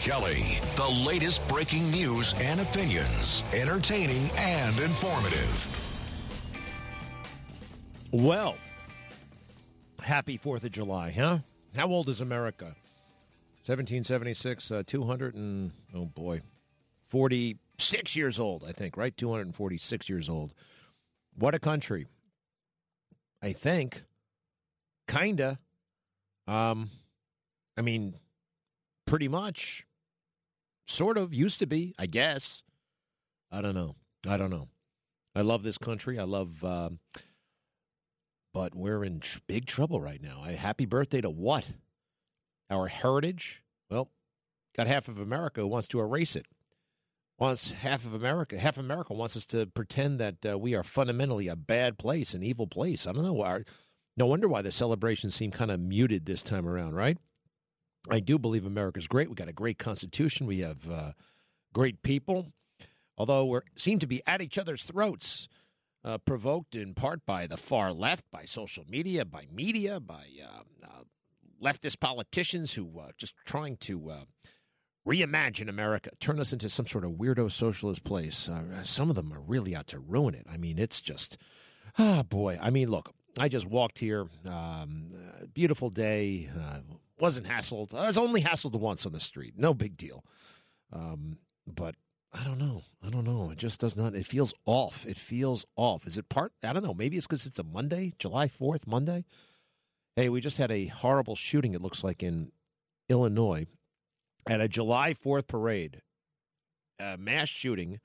Kelly, the latest breaking news and opinions, entertaining and informative. Well, happy 4th of July, huh? How old is America? 1776, uh, 200 and, oh boy, 46 years old, I think, right? 246 years old. What a country. I think. Kinda. Um, I mean, pretty much. Sort of. Used to be, I guess. I don't know. I don't know. I love this country. I love. Um, but we're in tr- big trouble right now. I, happy birthday to what? Our heritage? Well, got half of America wants to erase it. Wants half of America, half America wants us to pretend that uh, we are fundamentally a bad place, an evil place. I don't know. why. no wonder why the celebrations seem kind of muted this time around, right? I do believe America's great. We got a great constitution. We have uh, great people, although we seem to be at each other's throats uh, provoked in part by the far left, by social media, by media, by uh, uh, leftist politicians who are just trying to uh, reimagine America, turn us into some sort of weirdo socialist place. Uh, some of them are really out to ruin it. I mean, it's just, ah, oh boy. I mean, look, I just walked here, um, beautiful day, uh, wasn't hassled. I was only hassled once on the street, no big deal. Um, but I don't know. I don't know. It just does not. It feels off. It feels off. Is it part? I don't know. Maybe it's because it's a Monday, July 4th, Monday. Hey, we just had a horrible shooting, it looks like, in Illinois at a July 4th parade. A mass shooting.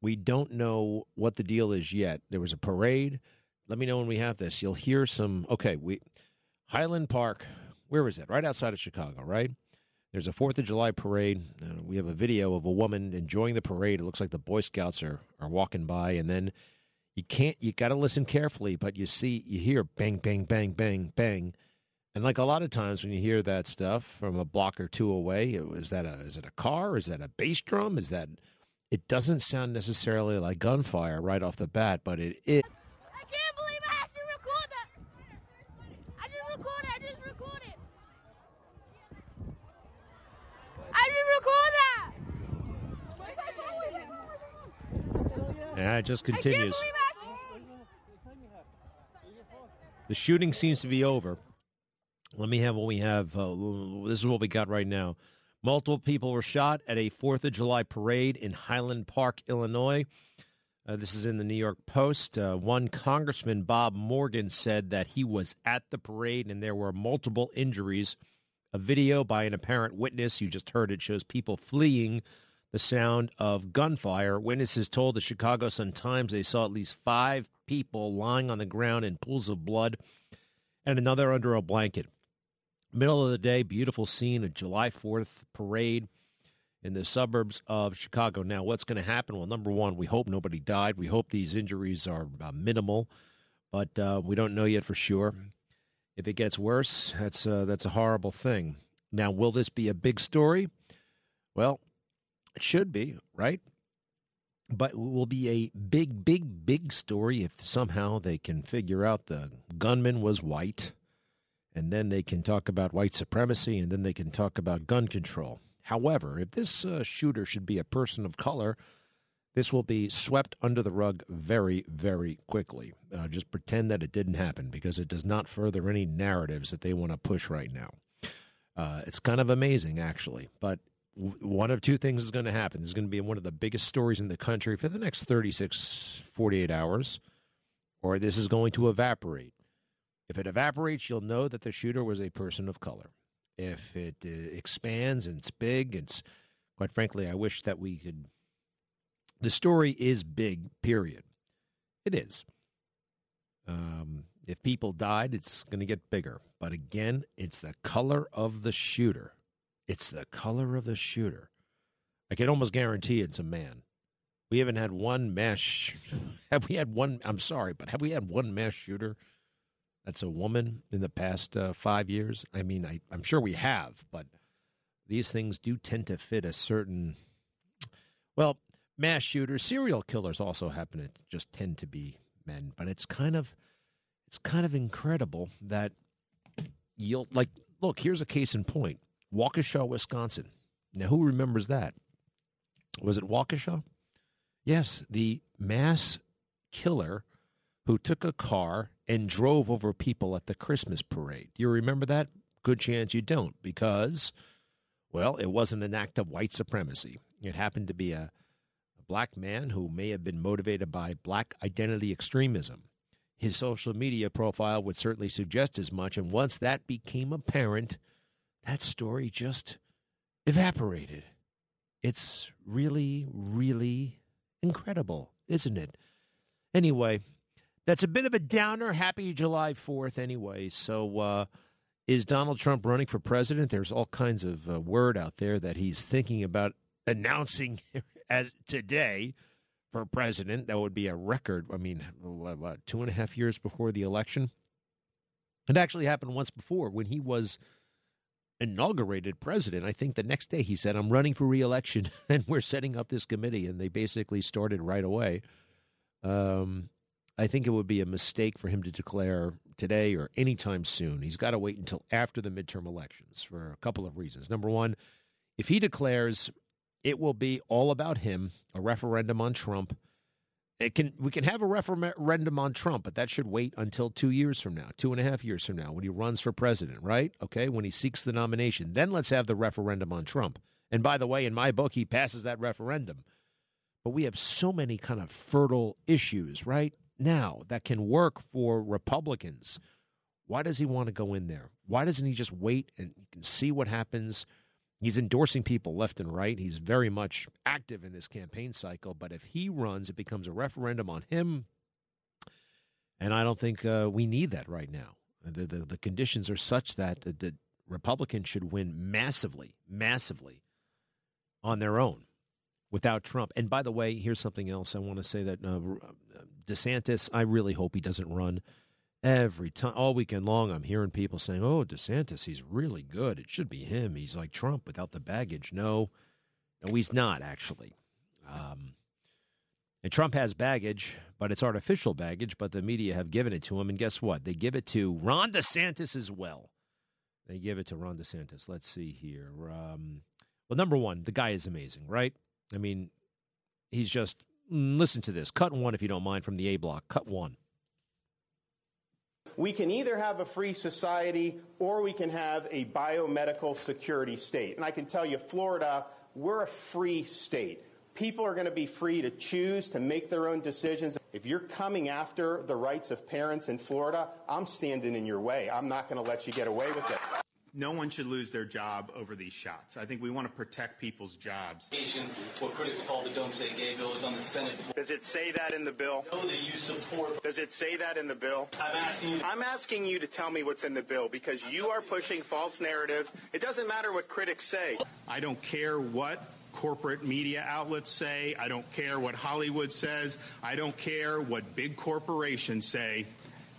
We don't know what the deal is yet. There was a parade. Let me know when we have this. You'll hear some. Okay, we Highland Park. Where is it? Right outside of Chicago, right? There's a Fourth of July parade. Uh, we have a video of a woman enjoying the parade. It looks like the Boy Scouts are are walking by, and then you can't. You got to listen carefully, but you see, you hear bang, bang, bang, bang, bang, and like a lot of times when you hear that stuff from a block or two away, is that a is it a car? Is that a bass drum? Is that? It doesn't sound necessarily like gunfire right off the bat, but it it. I can't believe I actually recorded that. I just recorded. I just recorded. I just recorded that. Yeah, it just continues. The shooting seems to be over. Let me have what we have. Uh, this is what we got right now. Multiple people were shot at a Fourth of July parade in Highland Park, Illinois. Uh, this is in the New York Post. Uh, one Congressman, Bob Morgan, said that he was at the parade and there were multiple injuries. A video by an apparent witness, you just heard it, shows people fleeing the sound of gunfire. Witnesses told the Chicago Sun Times they saw at least five people lying on the ground in pools of blood and another under a blanket. Middle of the day, beautiful scene, a July 4th parade in the suburbs of Chicago. Now, what's going to happen? Well, number one, we hope nobody died. We hope these injuries are uh, minimal, but uh, we don't know yet for sure. If it gets worse, that's uh, that's a horrible thing. Now, will this be a big story? Well, it should be, right? But it will be a big, big, big story if somehow they can figure out the gunman was white, and then they can talk about white supremacy, and then they can talk about gun control. However, if this uh, shooter should be a person of color, this will be swept under the rug very, very quickly. Uh, just pretend that it didn't happen because it does not further any narratives that they want to push right now. Uh, it's kind of amazing, actually. But one of two things is going to happen. This is going to be one of the biggest stories in the country for the next 36, 48 hours, or this is going to evaporate. If it evaporates, you'll know that the shooter was a person of color. If it uh, expands and it's big, it's quite frankly, I wish that we could. The story is big, period. It is. Um, if people died, it's going to get bigger. But again, it's the color of the shooter. It's the color of the shooter. I can almost guarantee it's a man. We haven't had one mass. sh- Have we had one? I'm sorry, but have we had one mass shooter that's a woman in the past uh, five years? I mean, I, I'm sure we have, but these things do tend to fit a certain. Well, mass shooters, serial killers also happen to just tend to be men, but it's kind of, it's kind of incredible that you'll like. Look, here's a case in point: Waukesha, Wisconsin. Now, who remembers that? Was it Waukesha? Yes, the mass killer who took a car and drove over people at the Christmas parade. Do you remember that? Good chance you don't, because, well, it wasn't an act of white supremacy. It happened to be a, a black man who may have been motivated by black identity extremism. His social media profile would certainly suggest as much, and once that became apparent, that story just evaporated. It's really, really incredible, isn't it? Anyway, that's a bit of a downer. Happy July 4th, anyway. So, uh, is Donald Trump running for president? There's all kinds of uh, word out there that he's thinking about announcing as today for president. That would be a record. I mean, what, two and a half years before the election? It actually happened once before when he was inaugurated president. I think the next day he said, I'm running for reelection and we're setting up this committee. And they basically started right away. Um, I think it would be a mistake for him to declare today or anytime soon. He's got to wait until after the midterm elections for a couple of reasons. Number one, if he declares it will be all about him, a referendum on Trump. It can we can have a referendum on Trump, but that should wait until two years from now, two and a half years from now, when he runs for president, right? Okay, when he seeks the nomination. Then let's have the referendum on Trump. And by the way, in my book, he passes that referendum. But we have so many kind of fertile issues right now that can work for Republicans. Why does he want to go in there? Why doesn't he just wait and you can see what happens? He's endorsing people left and right. He's very much active in this campaign cycle. But if he runs, it becomes a referendum on him. And I don't think uh, we need that right now. The, the, the conditions are such that the, the Republicans should win massively, massively on their own without Trump. And by the way, here's something else I want to say that uh, DeSantis, I really hope he doesn't run. Every time, all weekend long, I'm hearing people saying, "Oh, DeSantis, he's really good. It should be him. He's like Trump without the baggage." No, no, he's not actually. Um, and Trump has baggage, but it's artificial baggage. But the media have given it to him, and guess what? They give it to Ron DeSantis as well. They give it to Ron DeSantis. Let's see here. Um, well, number one, the guy is amazing, right? I mean, he's just. mm, Listen to this. Cut one, if you don't mind, from the A block. Cut one. We can either have a free society or we can have a biomedical security state. And I can tell you, Florida, we're a free state. People are going to be free to choose to make their own decisions. If you're coming after the rights of parents in Florida, I'm standing in your way. I'm not going to let you get away with it. No one should lose their job over these shots. I think we want to protect people's jobs. What critics call the Don't Say Gay bill is on the Senate floor. Does it say that in the bill? Know that you support. Does it say that in the bill? I'm asking you. I'm asking you to tell me what's in the bill because you are pushing false narratives. It doesn't matter what critics say. I don't care what corporate media outlets say. I don't care what Hollywood says. I don't care what big corporations say.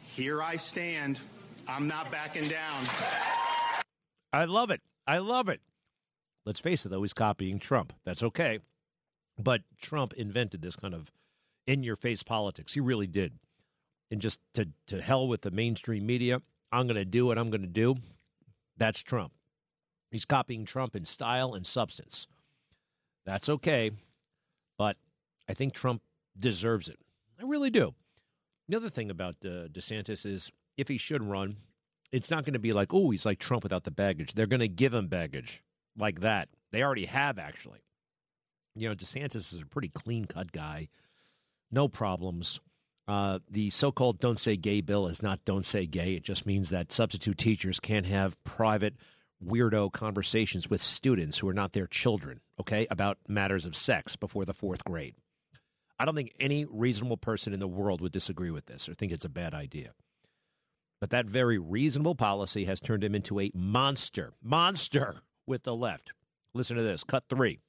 Here I stand. I'm not backing down. I love it. I love it. Let's face it, though, he's copying Trump. That's okay. But Trump invented this kind of in your face politics. He really did. And just to, to hell with the mainstream media, I'm going to do what I'm going to do. That's Trump. He's copying Trump in style and substance. That's okay. But I think Trump deserves it. I really do. The other thing about uh, DeSantis is if he should run, it's not going to be like, oh, he's like Trump without the baggage. They're going to give him baggage like that. They already have, actually. You know, DeSantis is a pretty clean cut guy, no problems. Uh, the so called Don't Say Gay bill is not Don't Say Gay. It just means that substitute teachers can't have private, weirdo conversations with students who are not their children, okay, about matters of sex before the fourth grade. I don't think any reasonable person in the world would disagree with this or think it's a bad idea. But that very reasonable policy has turned him into a monster. Monster. with the left. Listen to this. Cut three.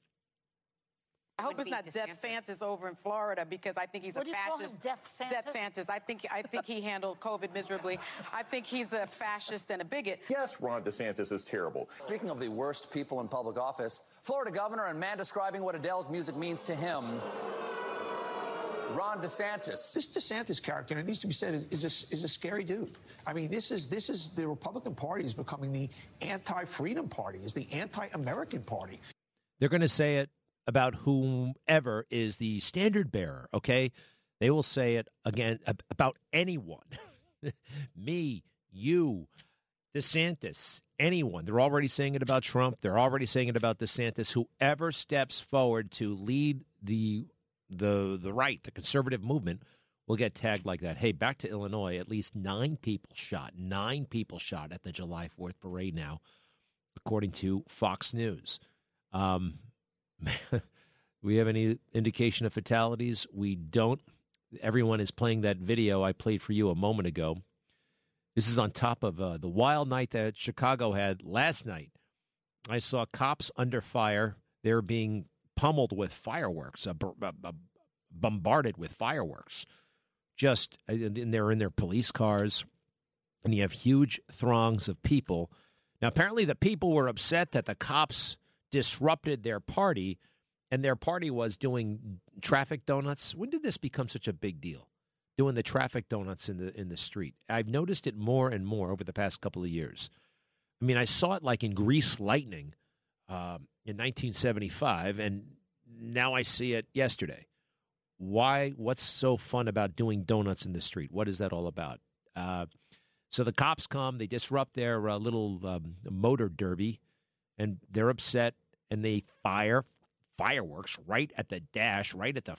I hope it's not Death Santis over in Florida because I think he's What a do you fascist. Death Santis? Death Santis. I think I think he handled COVID miserably. I think he's a fascist and a bigot. Yes, Ron DeSantis is terrible. Speaking of the worst people in public office, Florida governor and man describing what Adele's music means to him, Ron DeSantis. This DeSantis character, and it needs to be said, is, is, a, is a scary dude. I mean, this is this is the Republican Party is becoming the anti-freedom party, is the anti-American party. They're going to say it about whomever is the standard bearer, okay? They will say it again about anyone. Me, you, DeSantis, anyone. They're already saying it about Trump. They're already saying it about DeSantis. Whoever steps forward to lead the the the right, the conservative movement, will get tagged like that. Hey, back to Illinois. At least nine people shot. Nine people shot at the July Fourth parade now, according to Fox News. Um, we have any indication of fatalities? We don't. Everyone is playing that video I played for you a moment ago. This is on top of uh, the wild night that Chicago had last night. I saw cops under fire. They're being pummeled with fireworks, uh, b- b- bombarded with fireworks. Just, uh, and they're in their police cars, and you have huge throngs of people. Now, apparently, the people were upset that the cops disrupted their party, and their party was doing traffic donuts. When did this become such a big deal? Doing the traffic donuts in the in the street. I've noticed it more and more over the past couple of years. I mean, I saw it like in Grease Lightning um, in 1975, and now I see it yesterday. Why? What's so fun about doing donuts in the street? What is that all about? Uh, so the cops come, they disrupt their uh, little um, motor derby, and they're upset, and they fire fireworks right at the dash, right at the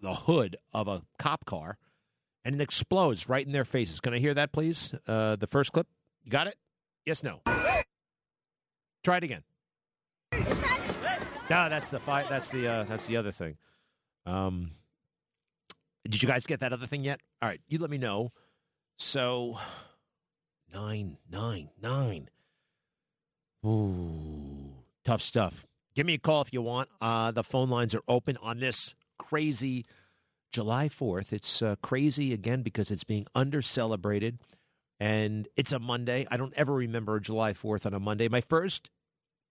the hood of a cop car, and it explodes right in their faces. Can I hear that, please? Uh, the first clip. You got it? Yes, no. Try it again. No, that's the fi- That's the uh, that's the other thing. Um, did you guys get that other thing yet? All right, you let me know. So nine, nine, nine. Ooh, tough stuff. Give me a call if you want. Uh, the phone lines are open on this crazy July 4th. It's uh, crazy again because it's being under celebrated and it's a Monday. I don't ever remember July 4th on a Monday. My first,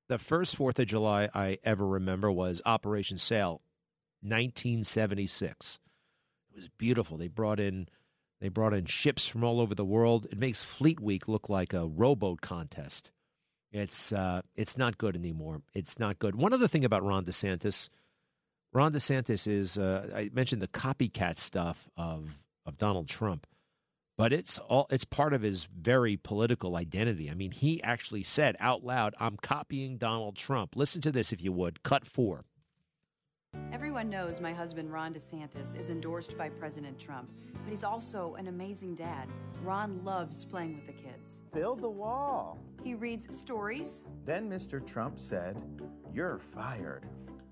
the first 4th of July I ever remember was Operation Sail, 1976. It was beautiful. They brought in. They brought in ships from all over the world. It makes Fleet Week look like a rowboat contest. It's uh, it's not good anymore. It's not good. One other thing about Ron DeSantis, Ron DeSantis is uh, I mentioned the copycat stuff of of Donald Trump, but it's all it's part of his very political identity. I mean, he actually said out loud, "I'm copying Donald Trump." Listen to this, if you would. Cut four. Everyone knows my husband, Ron DeSantis, is endorsed by President Trump, but he's also an amazing dad. Ron loves playing with the kids. Build the wall. He reads stories. Then Mr. Trump said, You're fired.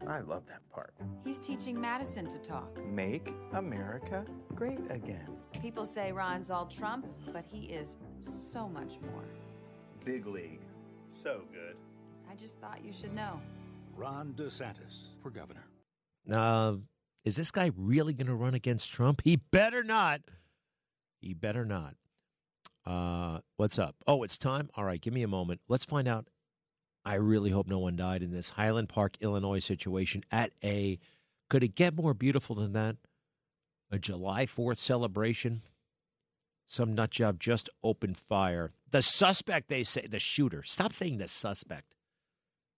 I love that part. He's teaching Madison to talk. Make America great again. People say Ron's all Trump, but he is so much more. Big league. So good. I just thought you should know. Ron DeSantis for governor. Uh, is this guy really going to run against Trump? He better not. He better not. Uh, what's up? Oh, it's time. All right, give me a moment. Let's find out. I really hope no one died in this Highland Park, Illinois situation at a. Could it get more beautiful than that? A July 4th celebration. Some nut job just opened fire. The suspect, they say, the shooter. Stop saying the suspect.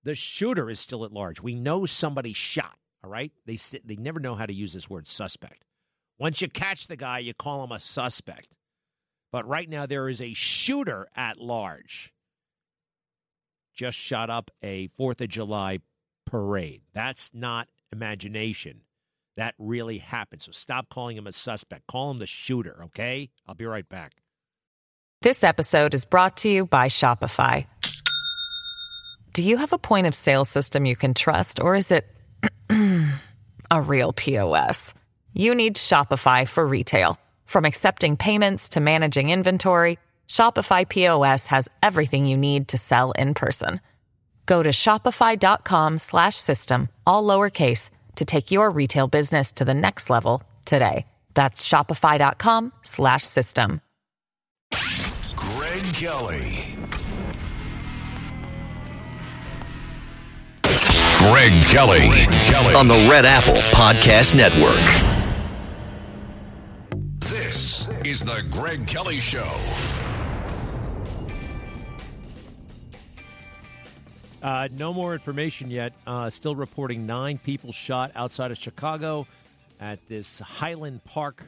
The shooter is still at large. We know somebody shot. All right, they they never know how to use this word suspect. Once you catch the guy, you call him a suspect. But right now, there is a shooter at large. Just shot up a Fourth of July parade. That's not imagination. That really happened. So stop calling him a suspect. Call him the shooter. Okay. I'll be right back. This episode is brought to you by Shopify. Do you have a point of sale system you can trust, or is it a real POS? You need Shopify for retail. From accepting payments to managing inventory, Shopify POS has everything you need to sell in person. Go to shopify.com slash system, all lowercase, to take your retail business to the next level today. That's shopify.com slash system. Greg Kelly. Greg Kelly. Kelly on the Red Apple Podcast Network. This is the Greg Kelly Show. Uh, no more information yet. Uh, still reporting nine people shot outside of Chicago at this Highland Park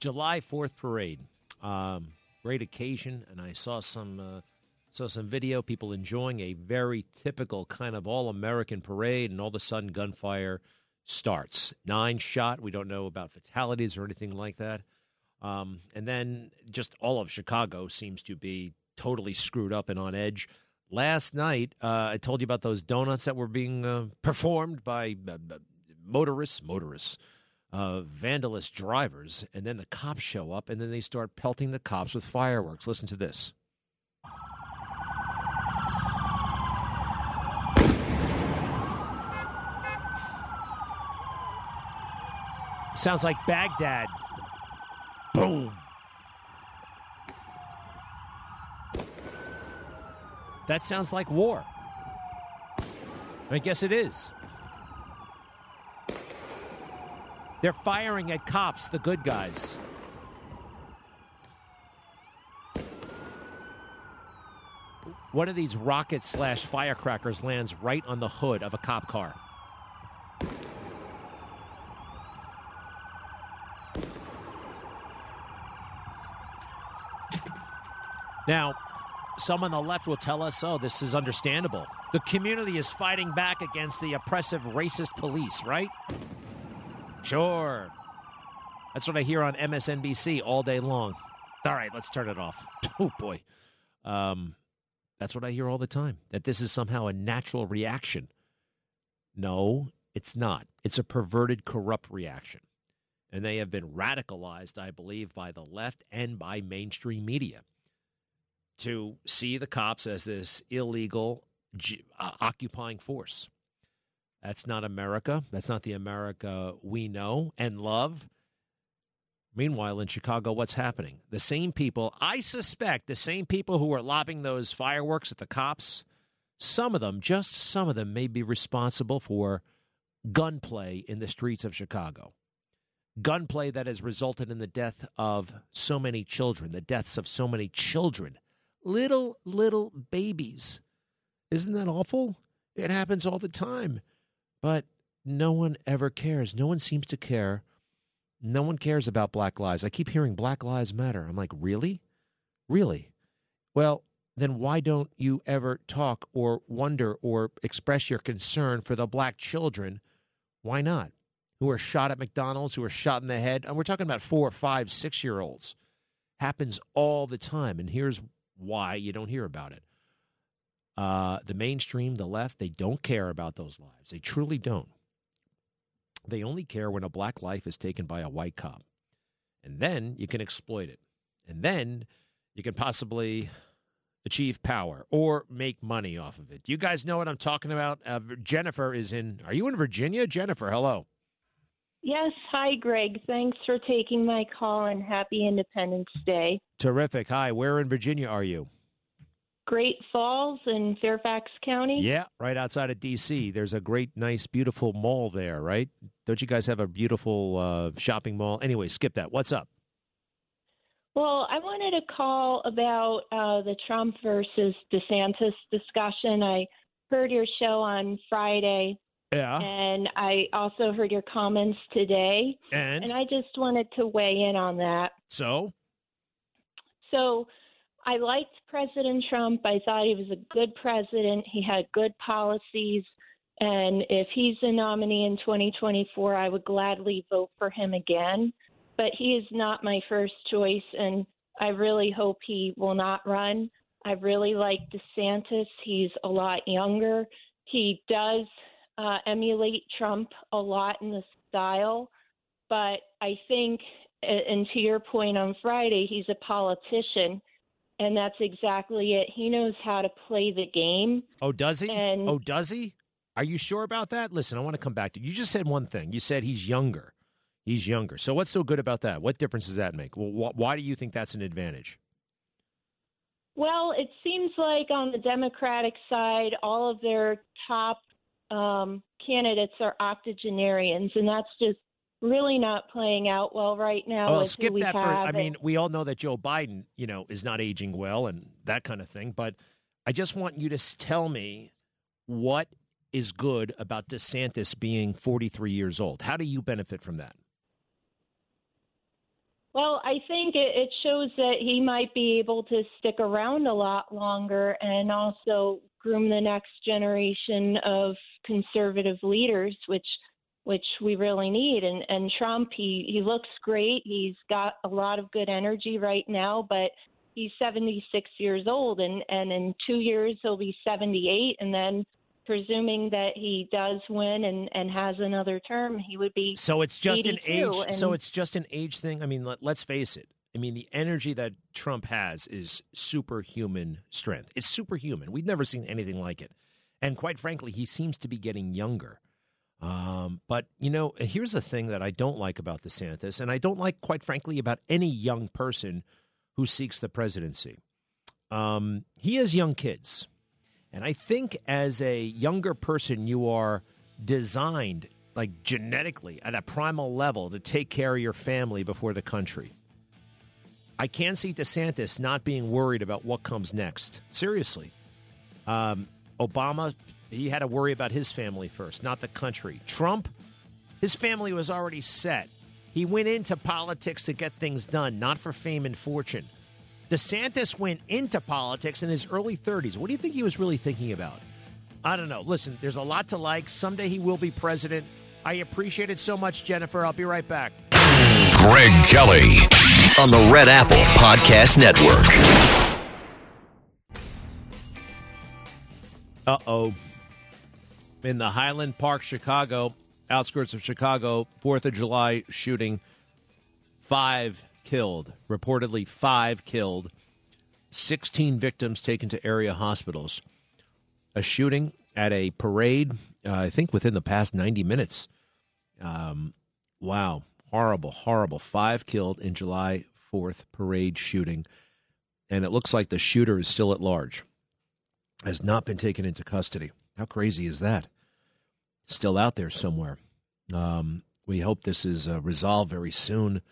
July 4th parade. Um, great occasion, and I saw some uh, saw some video. People enjoying a very typical kind of all American parade, and all of a sudden, gunfire starts. Nine shot. We don't know about fatalities or anything like that. Um, and then just all of Chicago seems to be totally screwed up and on edge. Last night, uh, I told you about those donuts that were being uh, performed by uh, motorists, motorists, uh, vandalist drivers, and then the cops show up, and then they start pelting the cops with fireworks. Listen to this. Sounds like Baghdad. Boom. That sounds like war. I guess it is. They're firing at cops, the good guys. One of these rocket slash firecrackers lands right on the hood of a cop car. Now, some on the left will tell us, oh, this is understandable. The community is fighting back against the oppressive racist police, right? Sure. That's what I hear on MSNBC all day long. All right, let's turn it off. Oh, boy. Um, that's what I hear all the time that this is somehow a natural reaction. No, it's not. It's a perverted, corrupt reaction. And they have been radicalized, I believe, by the left and by mainstream media to see the cops as this illegal uh, occupying force. That's not America. That's not the America we know and love. Meanwhile, in Chicago, what's happening? The same people, I suspect, the same people who are lobbing those fireworks at the cops, some of them, just some of them, may be responsible for gunplay in the streets of Chicago. Gunplay that has resulted in the death of so many children, the deaths of so many children little, little babies. Isn't that awful? It happens all the time. But no one ever cares. No one seems to care. No one cares about Black Lives. I keep hearing Black Lives Matter. I'm like, really? Really? Well, then why don't you ever talk or wonder or express your concern for the black children? Why not? Who are shot at McDonald's, who are shot in the head. And we're talking about four, five, six year olds. Happens all the time. And here's why you don't hear about it. Uh, the mainstream, the left, they don't care about those lives. They truly don't. They only care when a black life is taken by a white cop. And then you can exploit it. And then you can possibly achieve power or make money off of it. You guys know what I'm talking about? Uh, Jennifer is in. Are you in Virginia? Jennifer, hello. Yes. Hi, Greg. Thanks for taking my call and happy Independence Day. Terrific. Hi. Where in Virginia are you? Great Falls in Fairfax County. Yeah, right outside of D.C. There's a great, nice, beautiful mall there, right? Don't you guys have a beautiful uh, shopping mall? Anyway, skip that. What's up? Well, I wanted to call about uh, the Trump versus DeSantis discussion. I heard your show on Friday yeah. And I also heard your comments today. And? And I just wanted to weigh in on that. So? So I liked President Trump. I thought he was a good president. He had good policies. And if he's the nominee in 2024, I would gladly vote for him again. But he is not my first choice. And I really hope he will not run. I really like DeSantis. He's a lot younger. He does uh, emulate Trump a lot in the style, but I think, and to your point on Friday, he's a politician. and that's exactly it. He knows how to play the game. Oh, does he? And- oh, does he? Are you sure about that? Listen, I want to come back to you. You just said one thing. You said he's younger. He's younger. So what's so good about that? What difference does that make? Well, wh- why do you think that's an advantage? Well, it seems like on the Democratic side, all of their top um, candidates are octogenarians, and that's just really not playing out well right now. well, skip we that. For. I mean, we all know that Joe Biden, you know, is not aging well and that kind of thing. But I just want you to tell me what is good about DeSantis being 43 years old. How do you benefit from that? Well, I think it, it shows that he might be able to stick around a lot longer and also groom the next generation of conservative leaders, which which we really need. And and Trump, he he looks great. He's got a lot of good energy right now, but he's 76 years old, and and in two years he'll be 78, and then presuming that he does win and and has another term, he would be So it's just an 82, age. So it's just an age thing. I mean, let, let's face it. I mean, the energy that Trump has is superhuman strength. It's superhuman. We've never seen anything like it. And quite frankly, he seems to be getting younger. Um, but you know, here's the thing that I don't like about DeSantis, and I don't like, quite frankly, about any young person who seeks the presidency. Um, he has young kids. And I think as a younger person, you are designed, like genetically, at a primal level to take care of your family before the country. I can't see DeSantis not being worried about what comes next. Seriously. Um, Obama, he had to worry about his family first, not the country. Trump, his family was already set. He went into politics to get things done, not for fame and fortune. DeSantis went into politics in his early 30s. What do you think he was really thinking about? I don't know. Listen, there's a lot to like. Someday he will be president. I appreciate it so much, Jennifer. I'll be right back. Greg Kelly. On the Red Apple Podcast Network. Uh oh. In the Highland Park, Chicago, outskirts of Chicago, 4th of July shooting, five killed. Reportedly, five killed. 16 victims taken to area hospitals. A shooting at a parade, uh, I think within the past 90 minutes. Um, wow. Horrible, horrible. Five killed in July 4th parade shooting. And it looks like the shooter is still at large has not been taken into custody. How crazy is that? Still out there somewhere. Um, we hope this is uh, resolved very soon.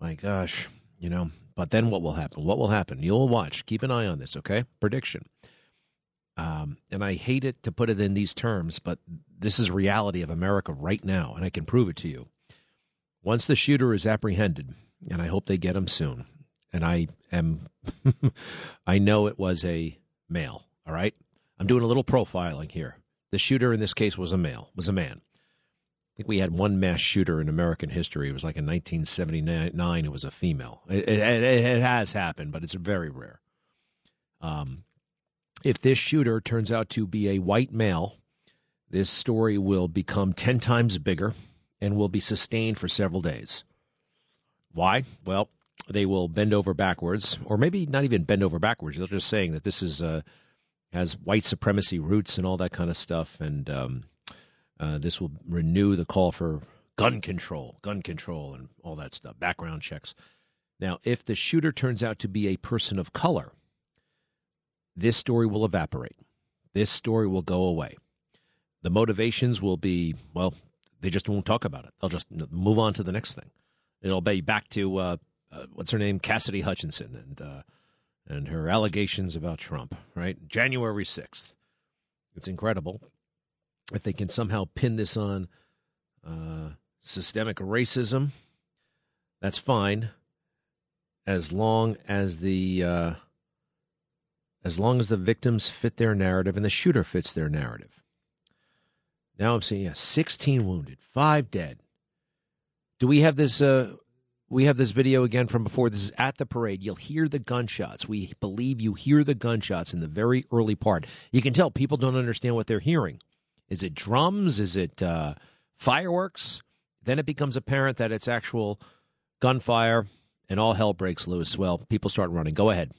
My gosh, you know. But then what will happen? What will happen? You'll watch. Keep an eye on this, okay? Prediction. Um, and I hate it to put it in these terms, but this is reality of America right now, and I can prove it to you. Once the shooter is apprehended, and I hope they get him soon, and I am, I know it was a male. All right, I'm doing a little profiling here. The shooter in this case was a male, was a man. I think we had one mass shooter in American history. It was like in 1979. It was a female. It, it, it, has happened, but it's very rare. Um, if this shooter turns out to be a white male, this story will become 10 times bigger and will be sustained for several days. Why? Well, they will bend over backwards, or maybe not even bend over backwards. They're just saying that this is uh, has white supremacy roots and all that kind of stuff, and um, uh, this will renew the call for gun control, gun control, and all that stuff, background checks. Now, if the shooter turns out to be a person of color, this story will evaporate. This story will go away. The motivations will be, well, they just won't talk about it. They'll just move on to the next thing. It'll be back to, uh, uh, what's her name? Cassidy Hutchinson and, uh, and her allegations about Trump, right? January 6th. It's incredible. If they can somehow pin this on uh, systemic racism, that's fine as long as the uh, as long as the victims fit their narrative and the shooter fits their narrative. Now I'm seeing yeah, 16 wounded, five dead. Do we have this? Uh, we have this video again from before. This is at the parade. You'll hear the gunshots. We believe you hear the gunshots in the very early part. You can tell people don't understand what they're hearing. Is it drums? Is it uh, fireworks? Then it becomes apparent that it's actual gunfire, and all hell breaks loose. Well, people start running. Go ahead.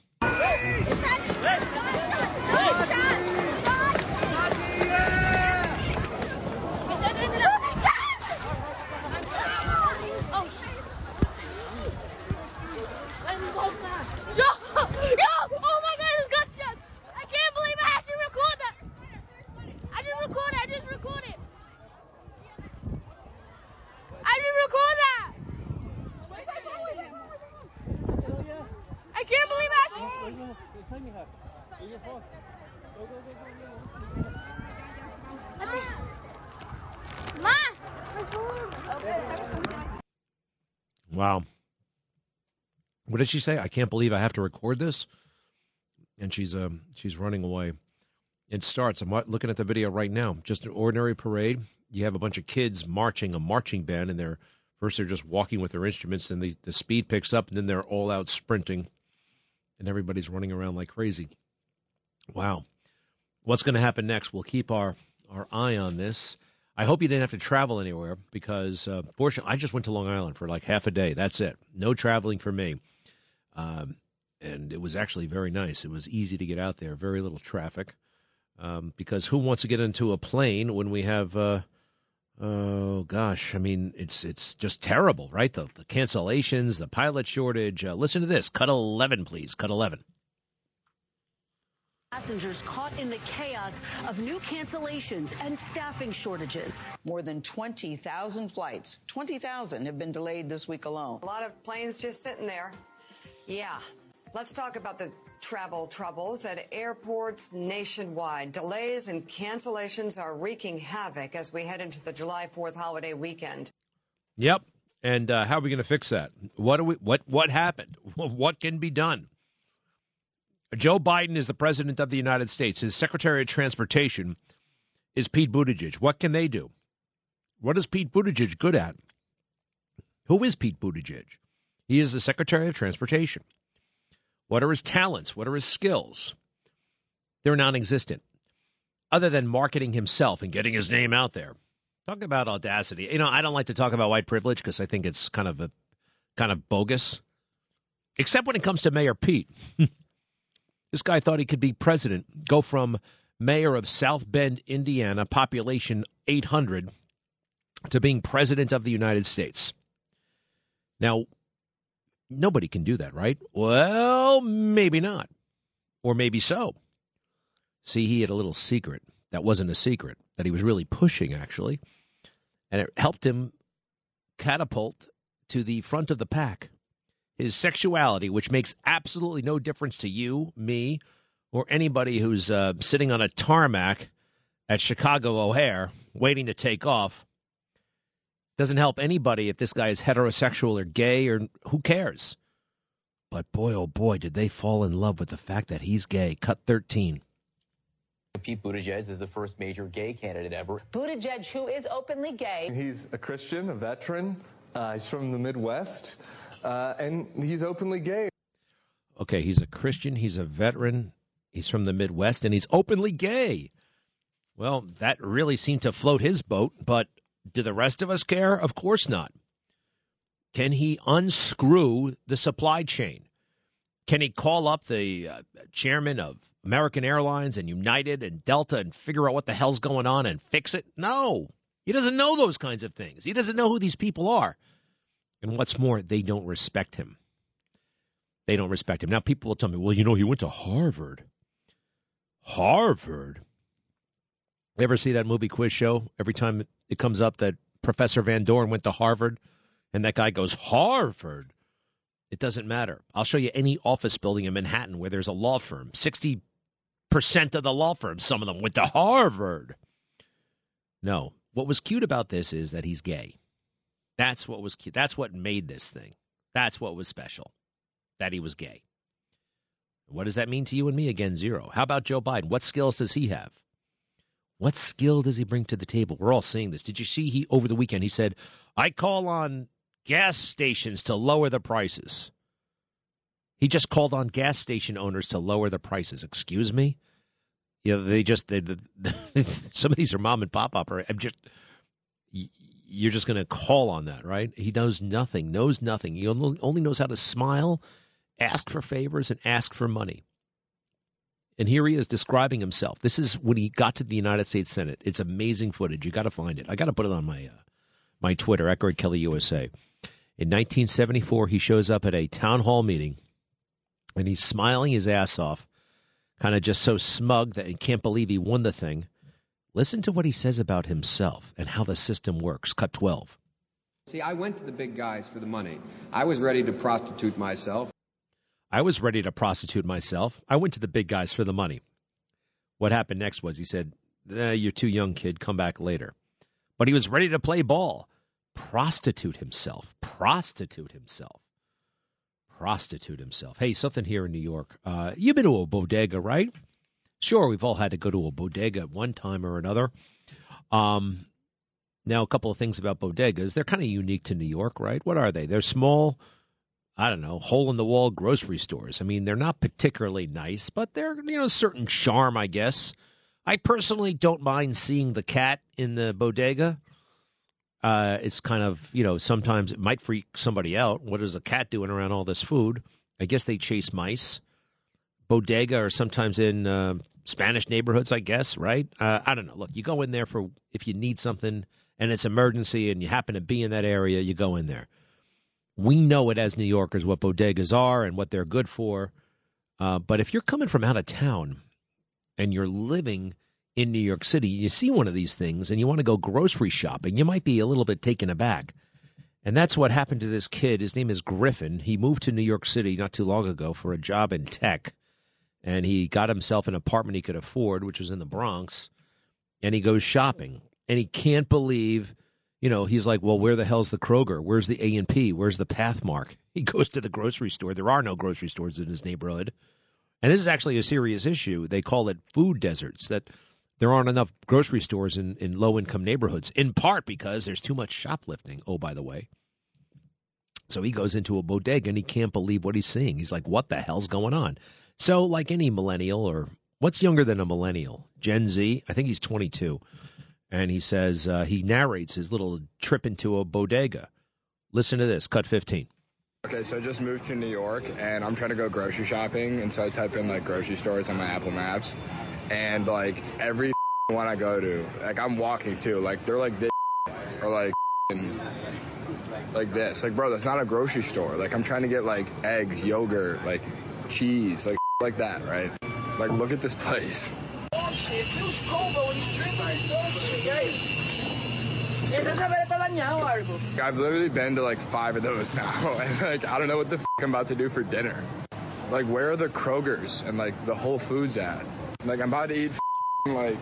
Yo! Yo! Oh my god, it's got shot! I can't believe I actually record that! I just recorded, I just recorded! I just record that! I can't believe I actually... Ma! Wow. What did she say? I can't believe I have to record this. And she's um she's running away. It starts. I'm looking at the video right now. Just an ordinary parade. You have a bunch of kids marching, a marching band, and they're first they're just walking with their instruments, then the, the speed picks up, and then they're all out sprinting, and everybody's running around like crazy. Wow. What's going to happen next? We'll keep our, our eye on this. I hope you didn't have to travel anywhere because, uh, fortunately, I just went to Long Island for like half a day. That's it. No traveling for me. Um, and it was actually very nice. It was easy to get out there, very little traffic. Um, because who wants to get into a plane when we have, uh, oh gosh, I mean, it's it's just terrible, right? The, the cancellations, the pilot shortage. Uh, listen to this. Cut 11, please. Cut 11. Passengers caught in the chaos of new cancellations and staffing shortages. More than 20,000 flights, 20,000 have been delayed this week alone. A lot of planes just sitting there. Yeah. Let's talk about the travel troubles at airports nationwide. Delays and cancellations are wreaking havoc as we head into the July 4th holiday weekend. Yep. And uh, how are we going to fix that? What do we? What what happened? What can be done? Joe Biden is the president of the United States. His Secretary of Transportation is Pete Buttigieg. What can they do? What is Pete Buttigieg good at? Who is Pete Buttigieg? He is the Secretary of Transportation. What are his talents? What are his skills? They're non existent, other than marketing himself and getting his name out there. Talk about audacity. You know, I don't like to talk about white privilege because I think it's kind of a kind of bogus. Except when it comes to Mayor Pete. this guy thought he could be president, go from mayor of South Bend, Indiana, population 800, to being president of the United States. Now, nobody can do that, right? Well, maybe not. Or maybe so. See, he had a little secret that wasn't a secret that he was really pushing, actually. And it helped him catapult to the front of the pack. His sexuality, which makes absolutely no difference to you, me, or anybody who's uh, sitting on a tarmac at Chicago O'Hare waiting to take off, doesn't help anybody if this guy is heterosexual or gay or who cares. But boy, oh boy, did they fall in love with the fact that he's gay. Cut 13. Pete Buttigieg is the first major gay candidate ever. Buttigieg, who is openly gay. He's a Christian, a veteran. Uh, he's from the Midwest, uh, and he's openly gay. Okay, he's a Christian, he's a veteran, he's from the Midwest, and he's openly gay. Well, that really seemed to float his boat, but do the rest of us care? Of course not. Can he unscrew the supply chain? Can he call up the uh, chairman of American Airlines and United and Delta and figure out what the hell's going on and fix it? No. He doesn't know those kinds of things. He doesn't know who these people are. And what's more, they don't respect him. They don't respect him. Now, people will tell me, well, you know, he went to Harvard. Harvard? Ever see that movie quiz show? Every time it comes up that Professor Van Dorn went to Harvard and that guy goes, Harvard? It doesn't matter. I'll show you any office building in Manhattan where there's a law firm. 60% of the law firms, some of them went to Harvard. No. What was cute about this is that he's gay. That's what was cute. That's what made this thing. That's what was special. That he was gay. What does that mean to you and me? Again, zero. How about Joe Biden? What skills does he have? What skill does he bring to the table? We're all seeing this. Did you see he over the weekend he said, "I call on gas stations to lower the prices." He just called on gas station owners to lower the prices. Excuse me? You know, they just they, the, some of these are mom and pop opera. I'm just you're just going to call on that, right? He knows nothing, knows nothing. He only knows how to smile, ask for favors, and ask for money. And here he is describing himself. This is when he got to the United States Senate. It's amazing footage. You got to find it. I got to put it on my uh, my Twitter Greg Kelly USA. In 1974, he shows up at a town hall meeting, and he's smiling his ass off, kind of just so smug that he can't believe he won the thing. Listen to what he says about himself and how the system works. Cut 12. See, I went to the big guys for the money. I was ready to prostitute myself. I was ready to prostitute myself. I went to the big guys for the money. What happened next was he said, eh, You're too young, kid. Come back later. But he was ready to play ball, prostitute himself, prostitute himself, prostitute himself. Hey, something here in New York. Uh, you've been to a bodega, right? Sure, we've all had to go to a bodega at one time or another. Um, now, a couple of things about bodegas. They're kind of unique to New York, right? What are they? They're small, I don't know, hole in the wall grocery stores. I mean, they're not particularly nice, but they're, you know, a certain charm, I guess. I personally don't mind seeing the cat in the bodega. Uh, it's kind of, you know, sometimes it might freak somebody out. What is a cat doing around all this food? I guess they chase mice. Bodega or sometimes in uh, Spanish neighborhoods, I guess, right? Uh, I don't know. Look, you go in there for if you need something and it's emergency and you happen to be in that area, you go in there. We know it as New Yorkers what bodegas are and what they're good for. Uh, but if you're coming from out of town and you're living in New York City, you see one of these things and you want to go grocery shopping, you might be a little bit taken aback. And that's what happened to this kid. His name is Griffin. He moved to New York City not too long ago for a job in tech. And he got himself an apartment he could afford, which was in the Bronx. And he goes shopping. And he can't believe, you know, he's like, well, where the hell's the Kroger? Where's the A and P? Where's the Pathmark? He goes to the grocery store. There are no grocery stores in his neighborhood. And this is actually a serious issue. They call it food deserts, that there aren't enough grocery stores in, in low income neighborhoods, in part because there's too much shoplifting. Oh, by the way. So he goes into a bodega and he can't believe what he's seeing. He's like, what the hell's going on? So, like any millennial, or what's younger than a millennial? Gen Z? I think he's 22. And he says, uh, he narrates his little trip into a bodega. Listen to this, cut 15. Okay, so I just moved to New York and I'm trying to go grocery shopping. And so I type in like grocery stores on my Apple Maps. And like every one I go to, like I'm walking to, like they're like this or like like this. Like, bro, that's not a grocery store. Like, I'm trying to get like eggs, yogurt, like cheese, like like that, right? Like, look at this place. I've literally been to like five of those now, and like I don't know what the f- I'm about to do for dinner. Like, where are the Krogers and like the Whole Foods at? Like, I'm about to eat f- like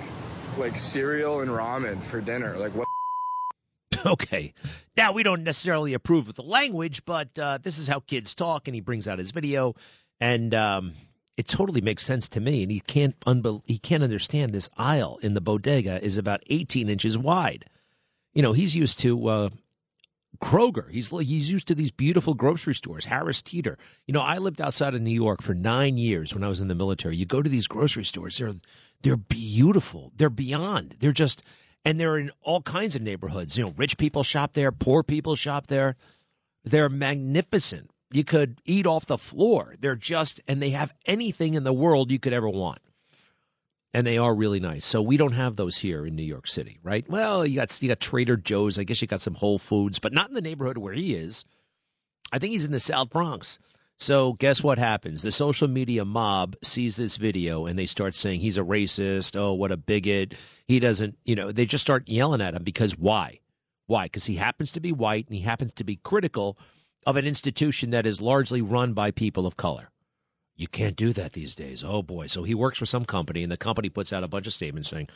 like cereal and ramen for dinner. Like, what? Okay. Now, we don't necessarily approve of the language, but uh, this is how kids talk, and he brings out his video, and um, it totally makes sense to me. And he can't he can't understand this aisle in the bodega is about 18 inches wide. You know, he's used to uh, Kroger. He's he's used to these beautiful grocery stores, Harris Teeter. You know, I lived outside of New York for nine years when I was in the military. You go to these grocery stores; they're they're beautiful. They're beyond. They're just and they're in all kinds of neighborhoods. You know, rich people shop there, poor people shop there. They're magnificent. You could eat off the floor. They're just, and they have anything in the world you could ever want. And they are really nice. So we don't have those here in New York City, right? Well, you got you got Trader Joe's. I guess you got some Whole Foods, but not in the neighborhood where he is. I think he's in the South Bronx. So guess what happens? The social media mob sees this video and they start saying he's a racist. Oh, what a bigot. He doesn't, you know, they just start yelling at him because why? Why? Because he happens to be white and he happens to be critical of an institution that is largely run by people of color. You can't do that these days. Oh boy. So he works for some company and the company puts out a bunch of statements saying,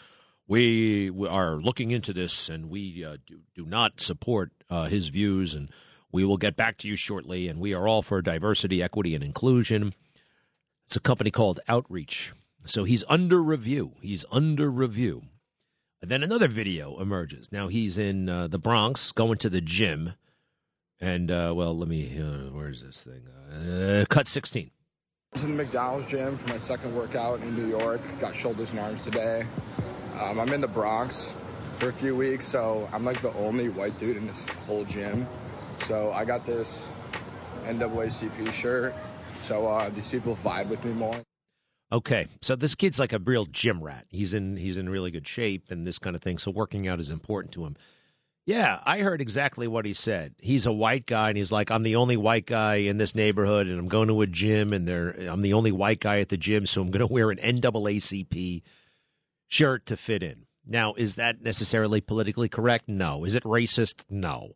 we, are looking into this and we uh, do, do not support uh, his views and we will get back to you shortly. And we are all for diversity, equity, and inclusion. It's a company called Outreach. So he's under review. He's under review. And then another video emerges. Now he's in uh, the Bronx going to the gym. And, uh, well, let me, uh, where's this thing? Uh, cut 16. I was in the McDonald's gym for my second workout in New York. Got shoulders and arms today. Um, I'm in the Bronx for a few weeks, so I'm like the only white dude in this whole gym. So I got this NAACP shirt, so uh, these people vibe with me more. Okay, so this kid's like a real gym rat. He's in he's in really good shape and this kind of thing. So working out is important to him. Yeah, I heard exactly what he said. He's a white guy, and he's like, "I'm the only white guy in this neighborhood, and I'm going to a gym, and they're, I'm the only white guy at the gym, so I'm going to wear an NAACP shirt to fit in." Now, is that necessarily politically correct? No. Is it racist? No.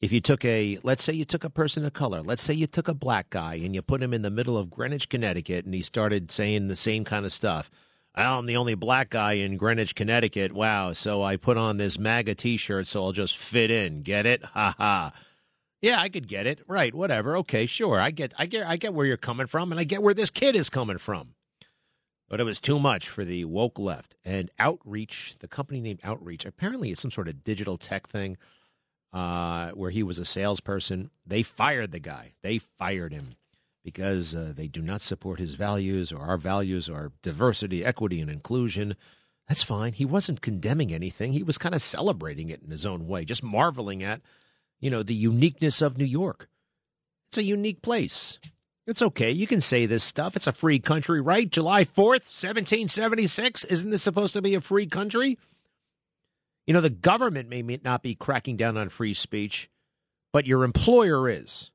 If you took a, let's say you took a person of color, let's say you took a black guy and you put him in the middle of Greenwich, Connecticut, and he started saying the same kind of stuff. Well, I'm the only black guy in Greenwich, Connecticut. Wow. So I put on this MAGA t shirt so I'll just fit in. Get it? Ha ha. Yeah, I could get it. Right, whatever. Okay, sure. I get I get I get where you're coming from and I get where this kid is coming from. But it was too much for the woke left. And Outreach, the company named Outreach, apparently it's some sort of digital tech thing uh, where he was a salesperson. They fired the guy. They fired him because uh, they do not support his values or our values or diversity, equity, and inclusion. That's fine. He wasn't condemning anything. He was kind of celebrating it in his own way, just marveling at, you know, the uniqueness of New York. It's a unique place. It's okay. You can say this stuff. It's a free country, right? July 4th, 1776. Isn't this supposed to be a free country? You know, the government may not be cracking down on free speech, but your employer is.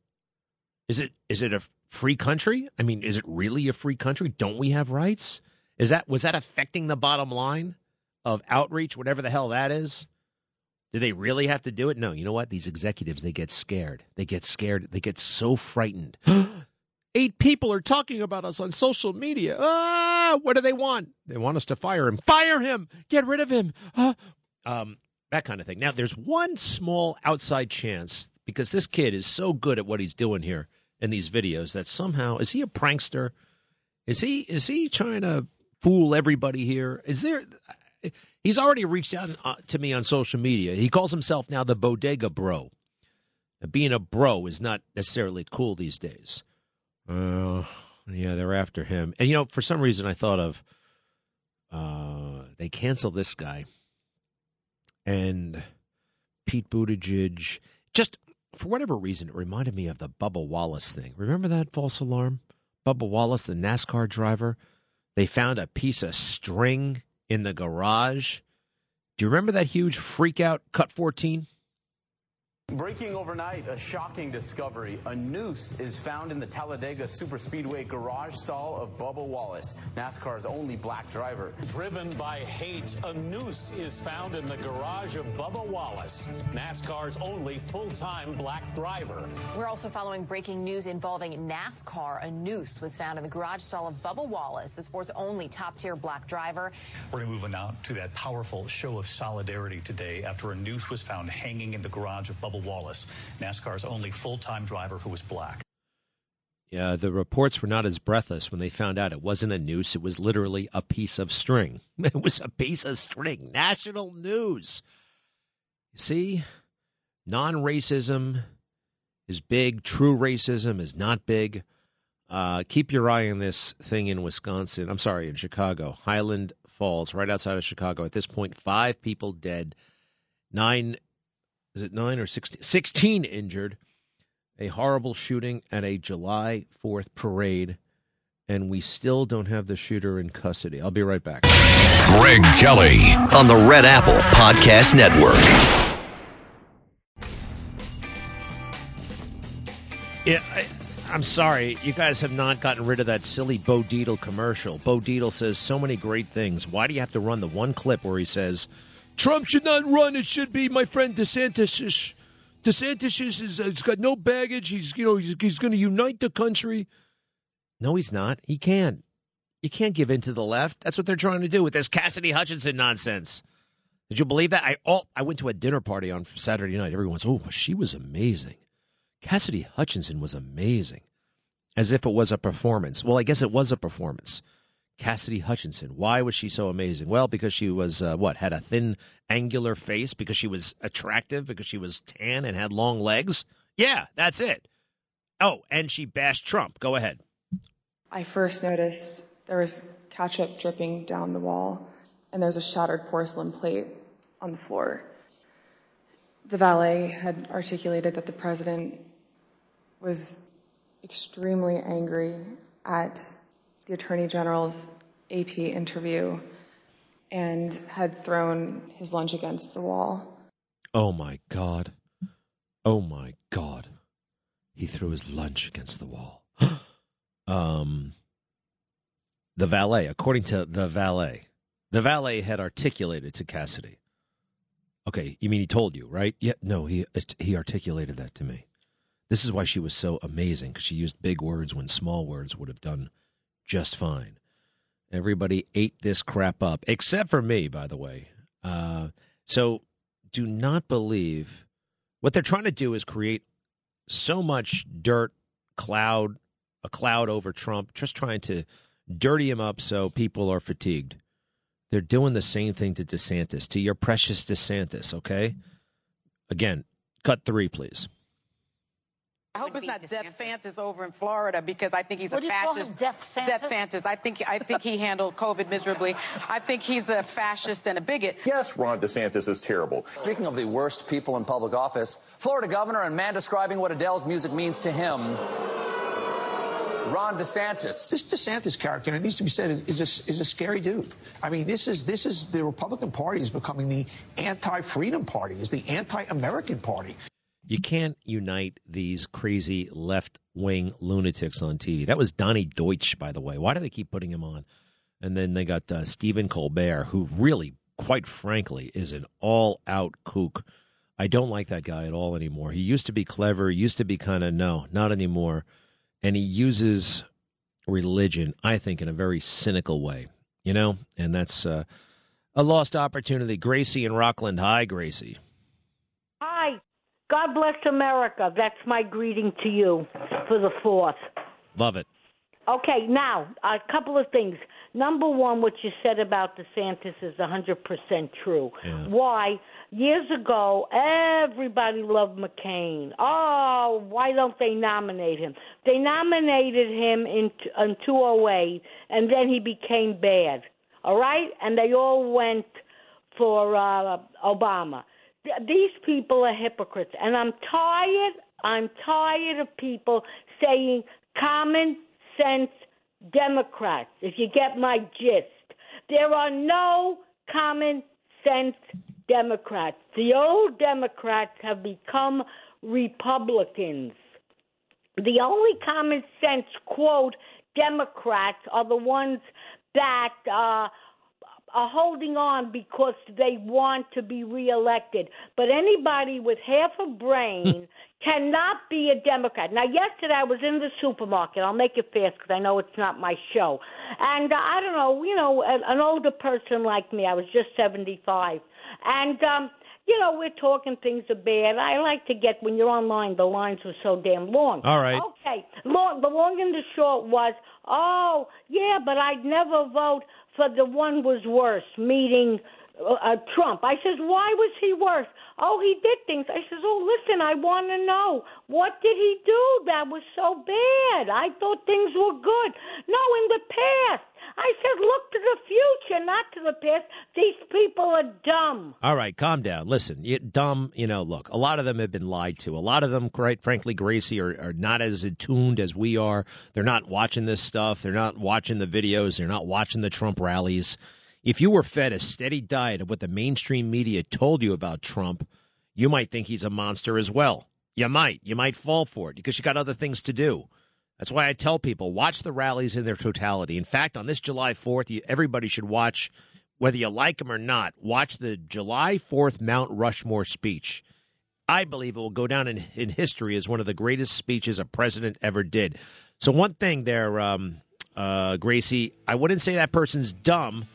Is it is it a free country? I mean, is it really a free country? Don't we have rights? Is that was that affecting the bottom line of outreach, whatever the hell that is? Do they really have to do it? No. You know what? These executives they get scared. They get scared. They get so frightened. Eight people are talking about us on social media. Ah, what do they want? They want us to fire him. Fire him. Get rid of him. Ah. Um, that kind of thing. Now, there's one small outside chance because this kid is so good at what he's doing here in these videos that somehow is he a prankster? Is he is he trying to fool everybody here? Is there? He's already reached out uh, to me on social media. He calls himself now the Bodega Bro. Being a bro is not necessarily cool these days. Uh, yeah, they're after him. And you know, for some reason, I thought of uh, they canceled this guy and Pete Buttigieg. Just for whatever reason, it reminded me of the Bubba Wallace thing. Remember that false alarm? Bubba Wallace, the NASCAR driver, they found a piece of string in the garage. Do you remember that huge freak out cut 14? Breaking overnight, a shocking discovery. A noose is found in the Talladega Superspeedway garage stall of Bubba Wallace, NASCAR's only black driver. Driven by hate, a noose is found in the garage of Bubba Wallace, NASCAR's only full-time black driver. We're also following breaking news involving NASCAR. A noose was found in the garage stall of Bubba Wallace, the sport's only top-tier black driver. We're going to move on now to that powerful show of solidarity today after a noose was found hanging in the garage of Bubba Wallace, NASCAR's only full time driver who was black. Yeah, the reports were not as breathless when they found out it wasn't a noose. It was literally a piece of string. It was a piece of string. National news. See, non racism is big, true racism is not big. Uh, keep your eye on this thing in Wisconsin. I'm sorry, in Chicago, Highland Falls, right outside of Chicago. At this point, five people dead, nine is it nine or 16? 16 injured. A horrible shooting at a July 4th parade, and we still don't have the shooter in custody. I'll be right back. Greg Kelly on the Red Apple Podcast Network. Yeah, I, I'm sorry. You guys have not gotten rid of that silly Bo Dietl commercial. Bo Dietl says so many great things. Why do you have to run the one clip where he says, Trump should not run. It should be my friend DeSantis. DeSantis is uh, he's got no baggage. He's you know he's, he's going to unite the country. No, he's not. He can't. You can't give in to the left. That's what they're trying to do with this Cassidy Hutchinson nonsense. Did you believe that? I all I went to a dinner party on Saturday night. Everyone's oh she was amazing. Cassidy Hutchinson was amazing, as if it was a performance. Well, I guess it was a performance. Cassidy Hutchinson. Why was she so amazing? Well, because she was uh, what had a thin, angular face. Because she was attractive. Because she was tan and had long legs. Yeah, that's it. Oh, and she bashed Trump. Go ahead. I first noticed there was ketchup dripping down the wall, and there's a shattered porcelain plate on the floor. The valet had articulated that the president was extremely angry at the Attorney General's AP interview and had thrown his lunch against the wall. Oh my God. Oh my God. He threw his lunch against the wall. um, the valet, according to the valet, the valet had articulated to Cassidy. Okay, you mean he told you, right? Yeah, no, he he articulated that to me. This is why she was so amazing because she used big words when small words would have done just fine. Everybody ate this crap up, except for me, by the way. Uh, so do not believe what they're trying to do is create so much dirt cloud, a cloud over Trump, just trying to dirty him up so people are fatigued. They're doing the same thing to DeSantis, to your precious DeSantis, okay? Again, cut three, please. I hope it's not Death Santis over in Florida because I think he's What a do you fascist. him, Death Santis? Death Santis. I think I think he handled COVID miserably. I think he's a fascist and a bigot. Yes, Ron DeSantis is terrible. Speaking of the worst people in public office, Florida governor and man describing what Adele's music means to him, Ron DeSantis. This DeSantis character, and it needs to be said, is, is, a, is a scary dude. I mean, this is this is the Republican Party is becoming the anti-freedom party, is the anti-American party. You can't unite these crazy left wing lunatics on TV. That was Donny Deutsch, by the way. Why do they keep putting him on? And then they got uh, Stephen Colbert, who really, quite frankly, is an all out kook. I don't like that guy at all anymore. He used to be clever, used to be kind of, no, not anymore. And he uses religion, I think, in a very cynical way, you know? And that's uh, a lost opportunity. Gracie in Rockland. Hi, Gracie. God bless America. That's my greeting to you for the fourth. Love it. Okay, now, a couple of things. Number one, what you said about DeSantis is 100% true. Why? Years ago, everybody loved McCain. Oh, why don't they nominate him? They nominated him in, in 208, and then he became bad. All right? And they all went for uh, Obama. Th- These people are hypocrites, and I'm tired. I'm tired of people saying common sense Democrats. If you get my gist, there are no common sense Democrats. The old Democrats have become Republicans. The only common sense quote Democrats are the ones that uh, are holding on because they want to be reelected. But anybody with half a brain cannot be a Democrat. Now, yesterday I was in the supermarket. I'll make it fast because I know it's not my show. And uh, I don't know, you know, an, an older person like me, I was just 75. And, um, you know, we're talking things are bad. I like to get, when you're online, the lines were so damn long. All right. Okay. Long, the long and the short was, oh, yeah, but I'd never vote for the one was worse, meeting uh, uh, Trump. I says, why was he worse? Oh, he did things. I says, oh, listen, I want to know what did he do that was so bad? I thought things were good. No, in the past. I said, look to the future, not to the past. These people are dumb. All right, calm down. Listen, you, dumb, you know, look, a lot of them have been lied to. A lot of them, quite frankly, Gracie, are, are not as attuned as we are. They're not watching this stuff. They're not watching the videos. They're not watching the Trump rallies. If you were fed a steady diet of what the mainstream media told you about Trump, you might think he's a monster as well. You might. You might fall for it because you got other things to do. That's why I tell people watch the rallies in their totality. In fact, on this July 4th, everybody should watch, whether you like them or not, watch the July 4th Mount Rushmore speech. I believe it will go down in, in history as one of the greatest speeches a president ever did. So, one thing there, um, uh, Gracie, I wouldn't say that person's dumb.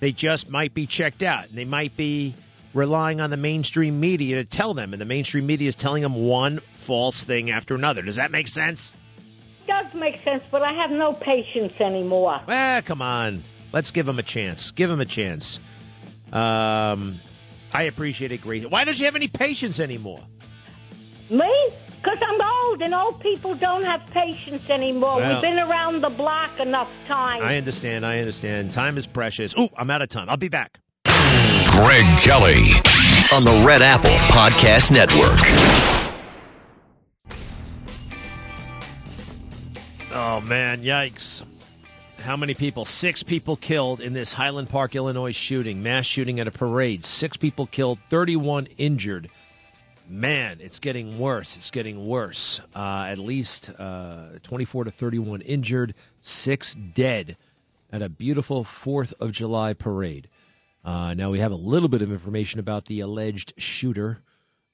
They just might be checked out. They might be relying on the mainstream media to tell them, and the mainstream media is telling them one false thing after another. Does that make sense? Does make sense, but I have no patience anymore. Ah, come on. Let's give him a chance. Give him a chance. Um, I appreciate it, Gracie. Why don't you have any patience anymore? Me? Because I'm old and old people don't have patience anymore. Well- We've been around the block enough time. I understand. I understand. Time is precious. Ooh, I'm out of time. I'll be back. Greg Kelly on the Red Apple Podcast Network. Oh man, yikes! How many people? Six people killed in this Highland Park, Illinois shooting, mass shooting at a parade. Six people killed, 31 injured. Man, it's getting worse. It's getting worse. Uh, at least uh, 24 to 31 injured, six dead at a beautiful 4th of July parade. Uh, now we have a little bit of information about the alleged shooter,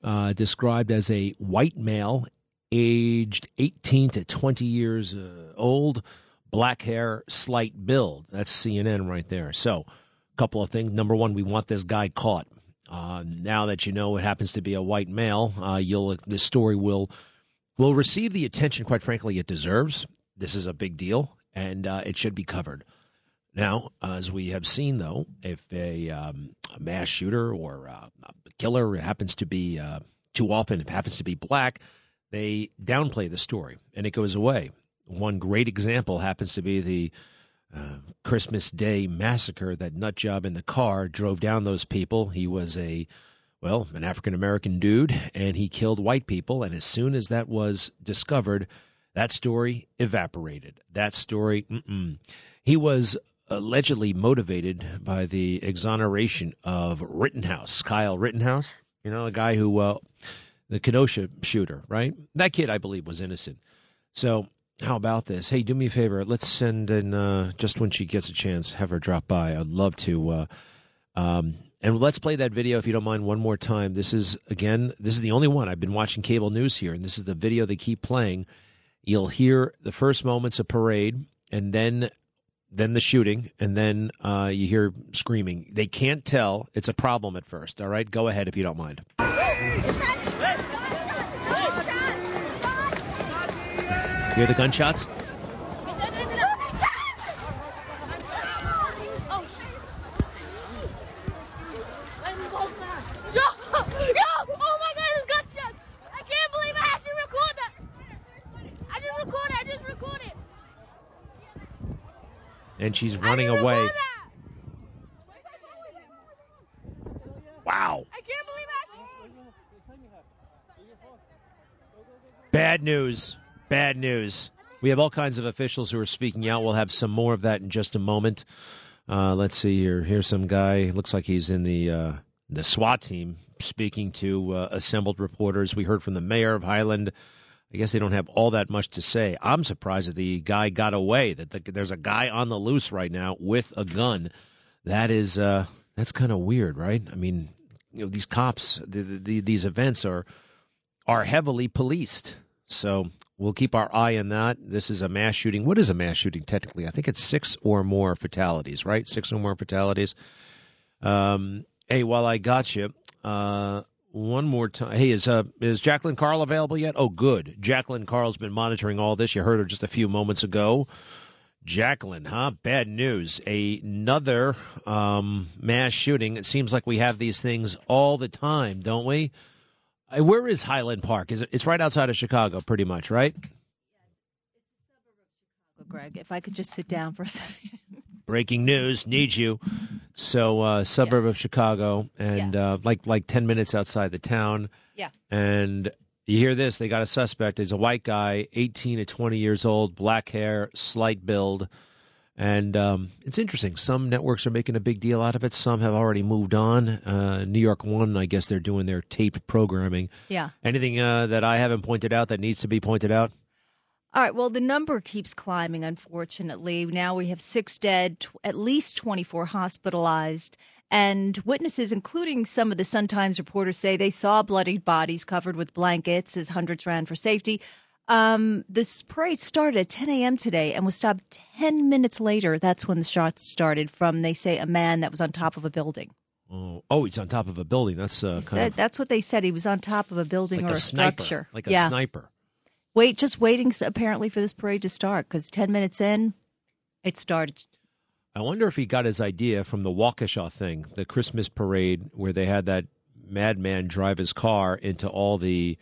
uh, described as a white male, aged 18 to 20 years uh, old, black hair, slight build. That's CNN right there. So, a couple of things. Number one, we want this guy caught. Uh, now that you know it happens to be a white male, uh, you'll this story will will receive the attention, quite frankly, it deserves. This is a big deal, and uh, it should be covered. Now, as we have seen, though, if a, um, a mass shooter or uh, a killer happens to be uh, too often, happens to be black, they downplay the story and it goes away. One great example happens to be the uh, Christmas Day massacre. That nut job in the car drove down those people. He was a well, an African American dude, and he killed white people. And as soon as that was discovered, that story evaporated. That story, mm-mm. he was allegedly motivated by the exoneration of Rittenhouse, Kyle Rittenhouse. You know, a guy who, uh, the Kenosha shooter, right? That kid, I believe, was innocent. So how about this? Hey, do me a favor. Let's send in uh, just when she gets a chance, have her drop by. I'd love to. Uh, um, and let's play that video if you don't mind one more time. This is again, this is the only one I've been watching cable news here, and this is the video they keep playing. You'll hear the first moments of parade, and then then the shooting, and then uh, you hear screaming. They can't tell. It's a problem at first. All right, go ahead if you don't mind. Hear the gunshots? Yo! Yo! Oh my god, there's gunshots! I can't believe I actually recorded that! I just recorded, I the gunshots? And she's running away. Wow. I can't believe Bad news. Bad news. We have all kinds of officials who are speaking out. We'll have some more of that in just a moment. Uh, let's see here. Here's some guy. Looks like he's in the uh, the SWAT team speaking to uh, assembled reporters. We heard from the mayor of Highland. I guess they don't have all that much to say. I'm surprised that the guy got away. That the, there's a guy on the loose right now with a gun. That is uh, that's kind of weird, right? I mean, you know, these cops, the, the, these events are are heavily policed. So we'll keep our eye on that. This is a mass shooting. What is a mass shooting technically? I think it's six or more fatalities, right? Six or more fatalities. Um, hey, while I got you, uh, one more time. Hey, is uh, is Jacqueline Carl available yet? Oh, good. Jacqueline Carl's been monitoring all this. You heard her just a few moments ago. Jacqueline, huh? Bad news. Another um, mass shooting. It seems like we have these things all the time, don't we? Uh, Where is Highland Park? Is it? It's right outside of Chicago, pretty much, right? Greg, if I could just sit down for a second. Breaking news. Need you. So, uh, suburb of Chicago, and uh, like like ten minutes outside the town. Yeah. And you hear this? They got a suspect. He's a white guy, eighteen to twenty years old, black hair, slight build. And um, it's interesting. Some networks are making a big deal out of it. Some have already moved on. Uh, New York One, I guess they're doing their taped programming. Yeah. Anything uh, that I haven't pointed out that needs to be pointed out? All right. Well, the number keeps climbing, unfortunately. Now we have six dead, tw- at least 24 hospitalized. And witnesses, including some of the Sun Times reporters, say they saw bloodied bodies covered with blankets as hundreds ran for safety. Um, this parade started at 10 a.m. today and was stopped 10 minutes later. That's when the shots started from, they say, a man that was on top of a building. Oh, oh, he's on top of a building. That's uh, kind Said, of that's what they said. He was on top of a building like or a a, sniper, structure. like a yeah. sniper. Wait, just waiting apparently for this parade to start because 10 minutes in, it started. I wonder if he got his idea from the Waukesha thing, the Christmas parade, where they had that madman drive his car into all the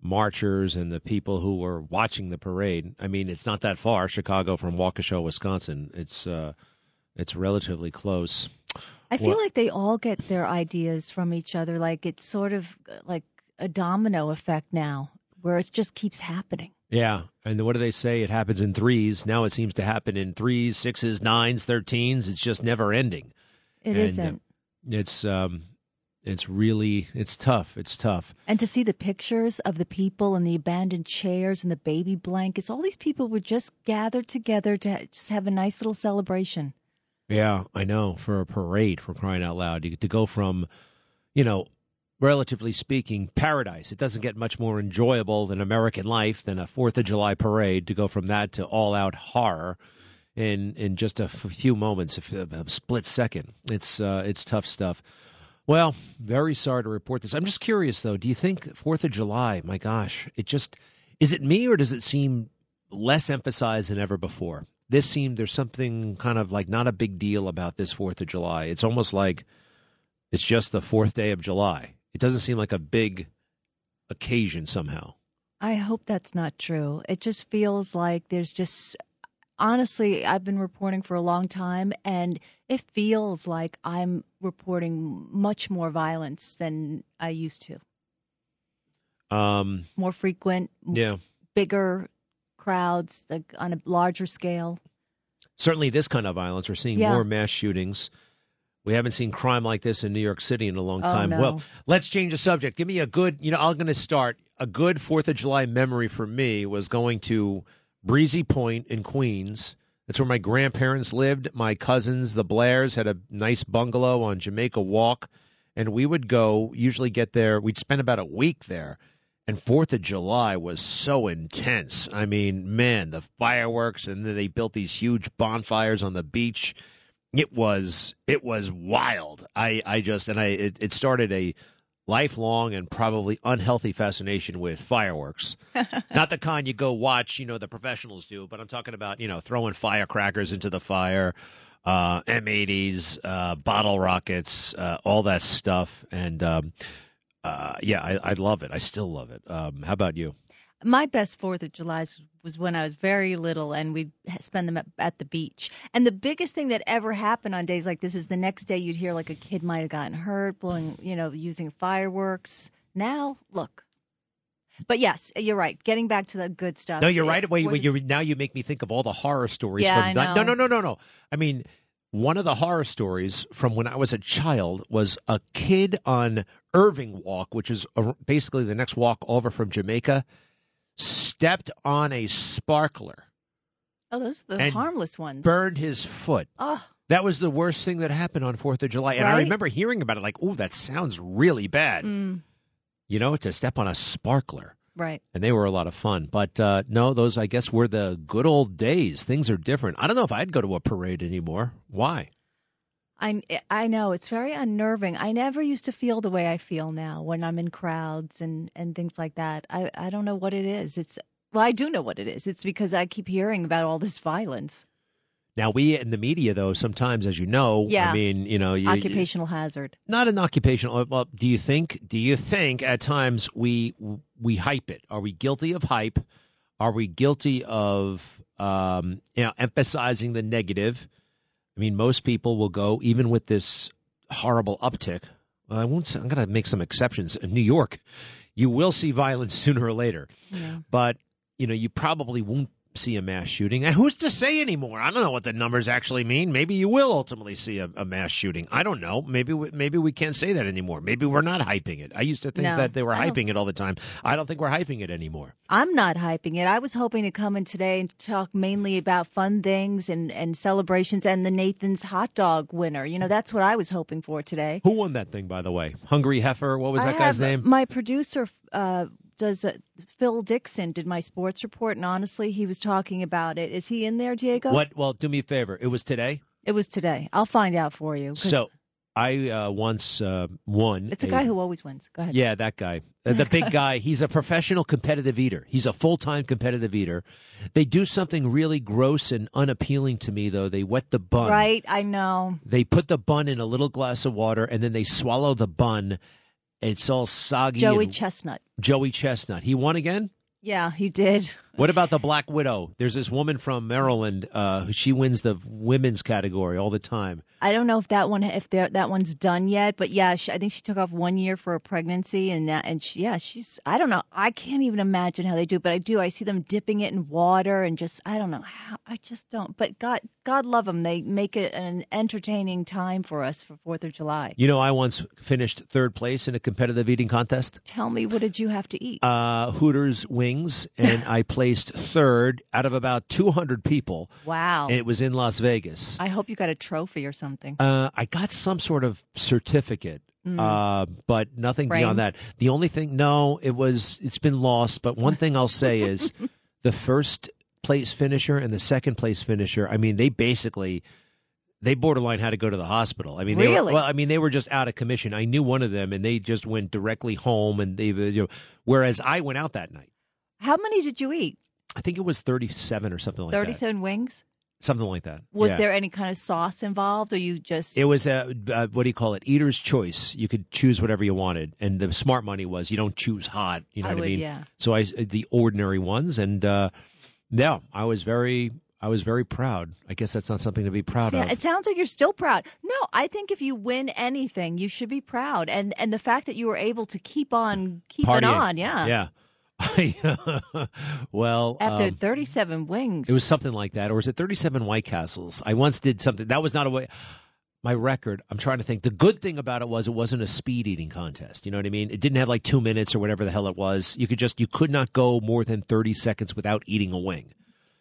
marchers and the people who were watching the parade. I mean, it's not that far, Chicago from Waukesha, Wisconsin. It's uh, it's relatively close. I feel like they all get their ideas from each other. Like it's sort of like a domino effect now, where it just keeps happening. Yeah, and what do they say? It happens in threes. Now it seems to happen in threes, sixes, nines, thirteens. It's just never ending. It not uh, it's um, it's really it's tough. It's tough. And to see the pictures of the people and the abandoned chairs and the baby blankets, all these people were just gathered together to just have a nice little celebration. Yeah, I know. For a parade, for crying out loud, you, to go from, you know, relatively speaking, paradise. It doesn't get much more enjoyable than American life than a Fourth of July parade. To go from that to all out horror in in just a few moments, a, a split second. It's uh, it's tough stuff. Well, very sorry to report this. I'm just curious though. Do you think Fourth of July? My gosh, it just is it me or does it seem less emphasized than ever before? This seemed there's something kind of like not a big deal about this Fourth of July. It's almost like it's just the fourth day of July. It doesn't seem like a big occasion somehow. I hope that's not true. It just feels like there's just honestly, I've been reporting for a long time, and it feels like I'm reporting much more violence than I used to. Um, more frequent, yeah, bigger crowds, like on a larger scale. Certainly, this kind of violence. We're seeing Yeah. more mass shootings. We haven't seen crime like this in New York City in a long Oh, time. no. Well, let's change the subject. Give me a good, you know, I'm going to start. A good Fourth of July memory for me was going to Breezy Point in Queens. That's where my grandparents lived. My cousins, the Blairs, had a nice bungalow on Jamaica Walk. And we would go, usually get there. We'd spend about a week there. And Fourth of July was so intense. I mean, man, the fireworks, and then they built these huge bonfires on the beach. It was it was wild. I I just and I it, it started a lifelong and probably unhealthy fascination with fireworks. Not the kind you go watch, you know, the professionals do, but I'm talking about you know throwing firecrackers into the fire, uh, M80s, uh, bottle rockets, uh, all that stuff, and. Um, uh, yeah, I, I love it. I still love it. Um, how about you? My best Fourth of July was when I was very little, and we'd spend them at, at the beach. And the biggest thing that ever happened on days like this is the next day you'd hear like a kid might have gotten hurt, blowing, you know, using fireworks. Now, look. But yes, you're right. Getting back to the good stuff. No, you're right. Wait, wait, you now you make me think of all the horror stories Yeah, from I know. No, no, no, no, no. I mean, one of the horror stories from when I was a child was a kid on Irving Walk, which is a, basically the next walk over from Jamaica, stepped on a sparkler, Oh, those are the harmless ones. burned his foot. Oh, That was the worst thing that happened on Fourth of July, and I remember hearing about it. Like, oh, that sounds really bad. mm, You know, to step on a sparkler. right. and they were a lot of fun. But uh, no, those I guess were the good old days. Things are different. I don't know if I'd go to a parade anymore. Why? I I know it's very unnerving. I never used to feel the way I feel now when I'm in crowds and and things like that. I I don't know what it is. It's well, I do know what it is. It's because I keep hearing about all this violence. Now we in the media, though, sometimes, as you know, Yeah. I mean, you know, you, Occupational hazard. not an occupational. Well, do you think? Do you think at times we we hype it? Are we guilty of hype? Are we guilty of um, you know emphasizing the negative? I mean, most people will go even with this horrible uptick. Well, I won't. Say, I'm going to make some exceptions. In New York, you will see violence sooner or later, Yeah. but you know you probably won't see a mass shooting. And who's to say anymore? I don't know what the numbers actually mean. Maybe you will ultimately see a, a mass shooting. I don't know. Maybe we, maybe we can't say that anymore. Maybe we're not hyping it. I used to think No, that they were hyping it all the time. I don't think we're hyping it anymore. I'm not hyping it. I was hoping to come in today and talk mainly about fun things and, and celebrations and the Nathan's hot dog winner. You know, that's what I was hoping for today. Who won that thing, by the way? Hungry Heifer. What was I that guy's have- name? My producer uh, does uh, Phil Dixon did my sports report, and honestly, he was talking about it. Is he in there, Diego? What? Well, do me a favor. It was today. It was today. I'll find out for you. So I uh, once uh, won. it's a guy who always wins. Go ahead. Yeah, that guy. Uh, The big guy. He's a professional competitive eater. He's a full time competitive eater. They do something really gross and unappealing to me, though. They wet the bun. Right, I know. They put the bun in a little glass of water and then they swallow the bun. It's all soggy. Joey Chestnut. Joey Chestnut. He won again? Yeah, he did. What about the Black Widow? There's this woman from Maryland. Uh, who- she wins the women's category all the time. I don't know if that one if that that one's done yet, but yeah, she, I think she took off one year for a pregnancy, and that, and she, yeah, she's I don't know, I can't even imagine how they do, it, but I do. I see them dipping it in water and just I don't know how I just don't. But God, God love them. They make it an entertaining time for us for Fourth of July. You know, I once finished third place in a competitive eating contest. Tell me, what did you have to eat? Uh, Hooters wings, and I placed third out of about 200 people. Wow. And it was in Las Vegas. I hope you got a trophy or something. Uh, I got some sort of certificate, Mm. uh, but nothing Framed? beyond that. The only thing, no, it was it's been lost. But one thing I'll say is, the first place finisher and the second place finisher. I mean, they basically they borderline had to go to the hospital. I mean, they were, Really? well, I mean, they were just out of commission. I knew one of them, and they just went directly home. And they, you know, whereas I went out that night. How many did you eat? I think it was thirty-seven or something like that. Thirty-seven wings. Something like that. Was Yeah. there any kind of sauce involved, or you just? It was a uh, what do you call it? Eater's choice. You could choose whatever you wanted, and the smart money was you don't choose hot. You know I what would, I mean? yeah. So I the ordinary ones, and uh, yeah, I was very I was very proud. I guess that's not something to be proud See, of. It sounds like you're still proud. No, I think if you win anything, you should be proud, and and the fact that you were able to keep on keeping Partying. on, yeah, yeah. well, After um, 37 wings, It was something like that, or was it 37 White Castles? I once did something that was not a way. My record. I'm trying to think. The good thing about it was it wasn't a speed eating contest. You know what I mean? It didn't have like two minutes or whatever the hell it was. You could just you could not go more than 30 seconds without eating a wing.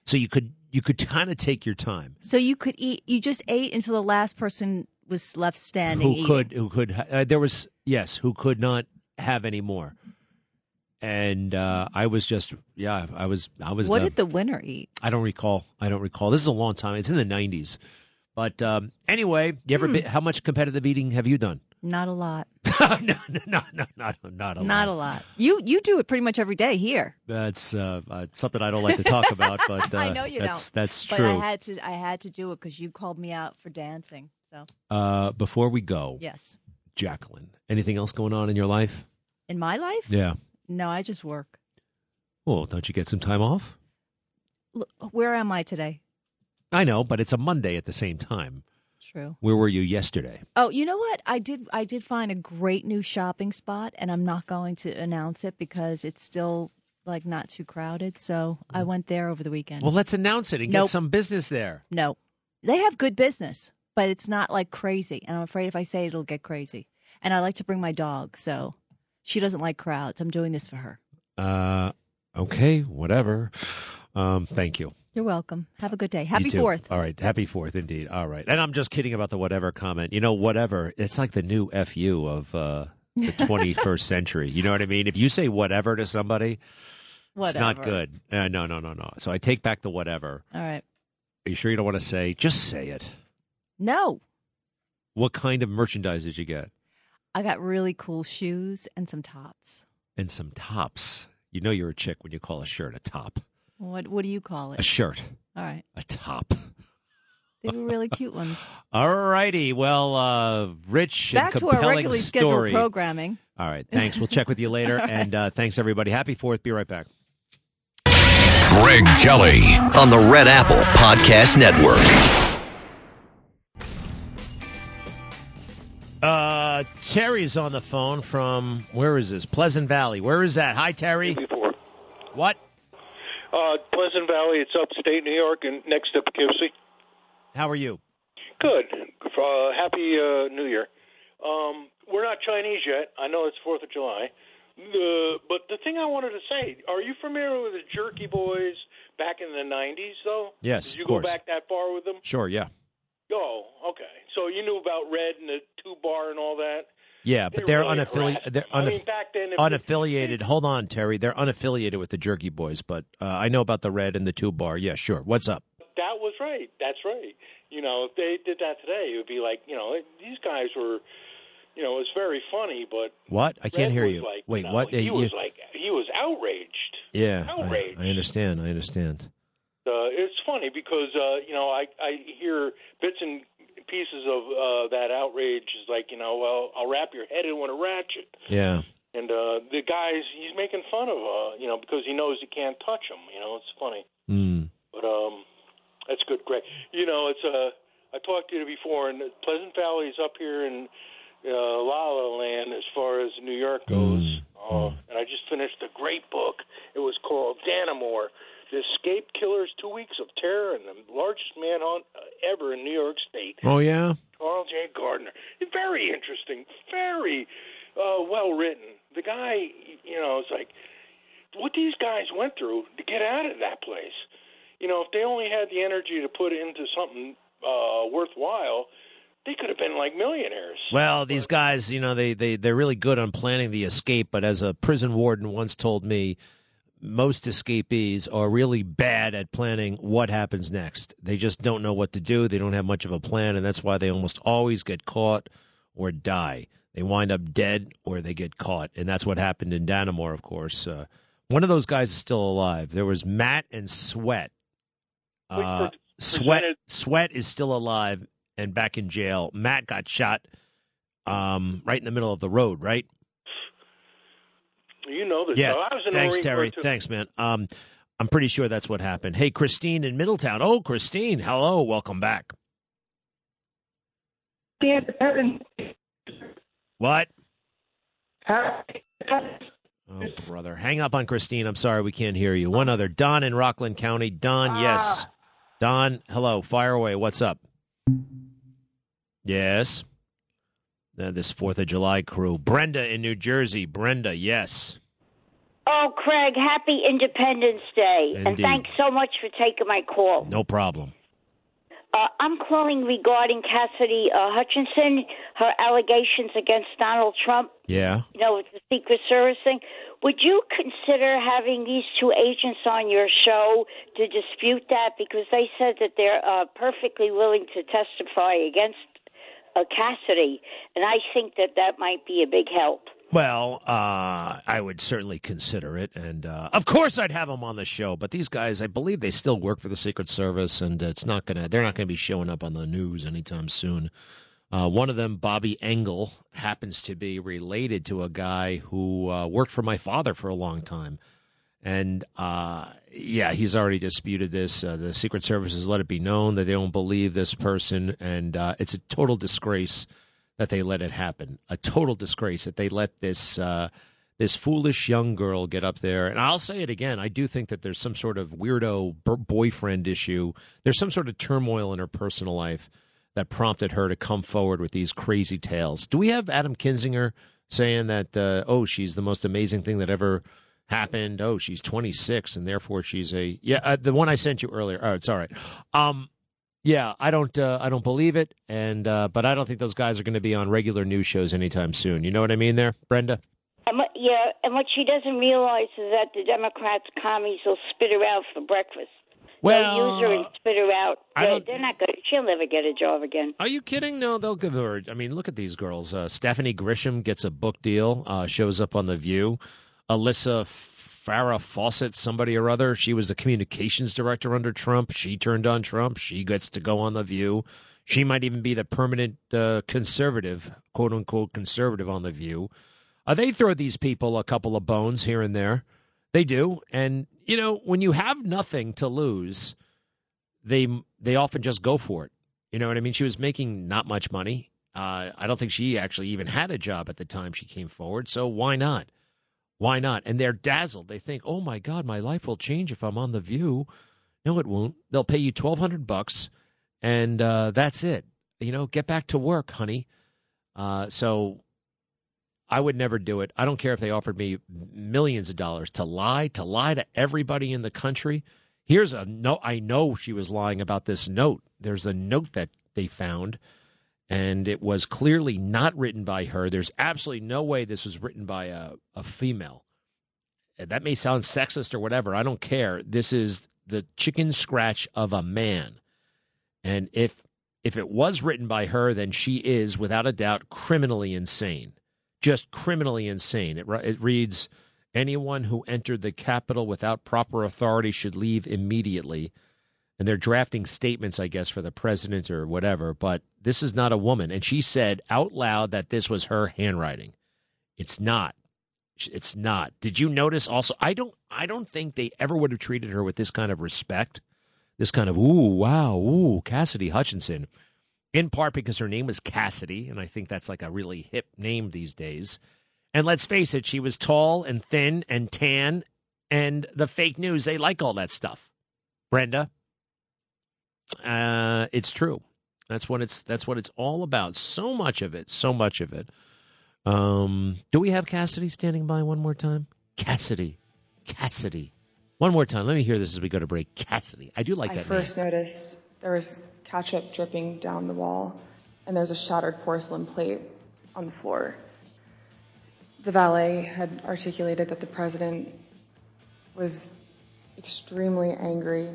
So you could you could kind of take your time. so you could eat. You just ate until the last person was left standing. Who eating. could who could uh, there was yes who could not have any more. And uh, I was just yeah I was I was What the- did the winner eat? I don't recall. I don't recall. This is a long time. It's in the '90s. But um, anyway, you ever Hmm. been, how much competitive eating have you done? Not a lot. no, no, no, no, not not a lot. Not a lot. You you do it pretty much every day here. That's uh, uh, something I don't like to talk about, but uh, I know you that's, don't. That's but true. I had to. I had to do it because you called me out for dancing. So uh, before we go, yes, Jacqueline, anything else going on in your life? in my life, Yeah. No, I just work. Well, don't you get some time off? Look, where am I today? I know, but it's a Monday at the same time. True. Where were you yesterday? Oh, you know what? I did. I did find a great new shopping spot, and I'm not going to announce it because it's still like not too crowded. So I went there over the weekend. Well, let's announce it and Nope. get some business there. No, they have good business, but it's not like crazy. And I'm afraid if I say it, it'll get crazy. And I like to bring my dog, so she doesn't like crowds. I'm doing this for her. Uh, okay, whatever. Um, thank you. You're welcome. Have a good day. Happy. Fourth. All right. Happy Fourth, indeed. All right. And I'm just kidding about the whatever comment. You know, whatever. It's like the new fu of uh, the 21st century. You know what I mean? If you say whatever to somebody, it's not good. Uh, no, no, no, no. So I take back the whatever. All right. Are you sure you don't want to say? Just say it. No, What kind of merchandise did you get? I got really cool shoes and some tops. And some tops. You know you're a chick when you call a shirt a top. What What do you call it? A shirt. All right. A top. They were really cute ones. All righty. Well, uh, rich Back and to our compelling regularly story. scheduled programming. All right. Thanks. We'll check with you later. All right. And uh, thanks, everybody. Happy Fourth. Be right back. Greg Kelly on the Red Apple Podcast Network. Uh, Terry's on the phone from, where is this? Pleasant Valley. Where is that? Hi, Terry. Before. What? Uh, Pleasant Valley, it's upstate New York and next to Poughkeepsie. How are you? Good. Uh, happy uh, New Year. Um, we're not Chinese yet. I know it's Fourth of July. Uh, but the thing I wanted to say, are you familiar with the Jerky Boys back in the '90s? Though. Yes, Did you of go course. back that far with them? Sure, yeah. Oh, okay. So you knew about Red and the Two Bar and all that. Yeah, They but they're really unaffiliated. They're I mean, back then, unaffiliated. Hold on, Terry. They're unaffiliated with the Jerky Boys, but uh, I know about the Red and the Two Bar. Yeah, sure. What's up? That was right. That's right. You know, if they did that today, it would be like, you know, these guys were, you know, it was very funny, but What? I can't Red hear you. Like, Wait, know, what? He was you- like, he was outraged. yeah, I, outraged. I understand. I understand. Uh, it's funny because uh, you know I I hear bits and pieces of uh, that outrage is like you know well I'll wrap your head in with a ratchet Yeah. and uh, the guys he's making fun of, uh, you know, because he knows he can't touch them. You know, it's funny. Mm. But um, that's good, Greg. You know, it's uh, I talked to you before, and Pleasant Valley is up here in uh, La La Land as far as New York goes. Uh, and I just finished a great book. It was called Dannemora. The escape Killers: Two Weeks of Terror and the Largest Manhunt uh, Ever in New York State. Oh yeah. Charles J. Gardner. Very interesting. Very uh, well written. The guy, you know, it's like what these guys went through to get out of that place. You know, if they only had the energy to put into something uh, worthwhile, they could have been like millionaires. Well, these guys, you know, they they they're really good on planning the escape, but as a prison warden once told me, most escapees are really bad at planning what happens next. They just don't know what to do. They don't have much of a plan, and that's why they almost always get caught or die. They wind up dead or they get caught, and that's what happened in Dannemora, of course. Uh, one of those guys is still alive. There was Matt and Sweat. Uh, Sweat Sweat is still alive and back in jail. Matt got shot um, right in the middle of the road, right? You know this. Yeah. So I was in Thanks, Marine Terry. Thanks, man. Um, I'm pretty sure that's what happened. Hey, Christine in Middletown. Oh, Christine. Hello. Welcome back. What? Oh, brother. Hang up on Christine. I'm sorry we can't hear you. One other. Don in Rockland County. Don, yes. Don, hello. Fire away. What's up? Yes. Uh, this 4th of July crew. Brenda in New Jersey. Brenda, yes. Oh, Craig, happy Independence Day. And thanks so much for taking my call. No problem. Uh, I'm calling regarding Cassidy uh, Hutchinson, her allegations against Donald Trump, Yeah. you know, with the Secret Service thing. Would you consider having these two agents on your show to dispute that? Because they said that they're uh, perfectly willing to testify against uh, Cassidy. And I think that that might be a big help. Well, uh, I would certainly consider it, and uh, of course I'd have them on the show. But these guys, I believe they still work for the Secret Service, and it's not gonna. They're not gonna be showing up on the news anytime soon. Uh, one of them, Bobby Engel, happens to be related to a guy who uh, worked for my father for a long time. And uh, yeah, he's already disputed this. Uh, the Secret Service has let it be known that they don't believe this person, and uh, it's a total disgrace that they let it happen. A total disgrace that they let this uh, this foolish young girl get up there. And I'll say it again. I do think that there's some sort of weirdo boyfriend issue. There's some sort of turmoil in her personal life that prompted her to come forward with these crazy tales. Do we have Adam Kinzinger saying that? Uh, oh, she's the most amazing thing that ever happened. Oh, she's 26 and therefore she's a yeah. Uh, the one I sent you earlier. Oh, it's all right. Um, yeah, I don't, uh, I don't believe it, and uh, but I don't think those guys are going to be on regular news shows anytime soon. You know what I mean, there, Brenda? And what, yeah, and what she doesn't realize is that the Democrats, commies, will spit her out for breakfast. Well, They'll use her and spit her out. They're, they're not going. She'll never get a job again. Are you kidding? No, they'll give her. I mean, look at these girls. Uh, Stephanie Grisham gets a book deal, uh, shows up on The View. Alyssa Farah Fawcett, somebody or other, she was the communications director under Trump. She turned on Trump. She gets to go on The View. She might even be the permanent uh, conservative, quote unquote, conservative on The View. Uh, they throw these people a couple of bones here and there. They do. And, you know, when you have nothing to lose, they they often just go for it. You know what I mean? She was making not much money. Uh, I don't think she actually even had a job at the time she came forward. So why not? Why not? And they're dazzled. They think, "Oh my God, my life will change if I'm on the View." No, it won't. They'll pay you twelve hundred bucks, and uh, that's it. You know, get back to work, honey. Uh, so I would never do it. I don't care if they offered me millions of dollars to lie, to lie to everybody in the country. Here's a note. I know she was lying about this note. There's a note that they found, and it was clearly not written by her. There's absolutely no way this was written by a, a female. Eh, that may sound sexist or whatever. I don't care. This is the chicken scratch of a man. And if if it was written by her, then she is, without a doubt, criminally insane. Just criminally insane. It, it reads Anyone who entered the Capitol without proper authority should leave immediately. And they're drafting statements, I guess, for the president or whatever. But this is not a woman. And she said out loud that this was her handwriting. It's not. It's not. Did you notice also? I don't. I don't think they ever would have treated her with this kind of respect, this kind of ooh wow ooh Cassidy Hutchinson, in part because her name was Cassidy, and I think that's like a really hip name these days. And let's face it, she was tall and thin and tan, and the fake news they like all that stuff. Brenda, uh, it's true. That's what it's. That's what it's all about. So much of it. So much of it. Um, do we have Cassidy standing by one more time? Cassidy, Cassidy. One more time. Let me hear this as we go to break. Cassidy. I do like I that. first name. noticed there was ketchup dripping down the wall, and there's a shattered porcelain plate on the floor. The valet had articulated that the president was extremely angry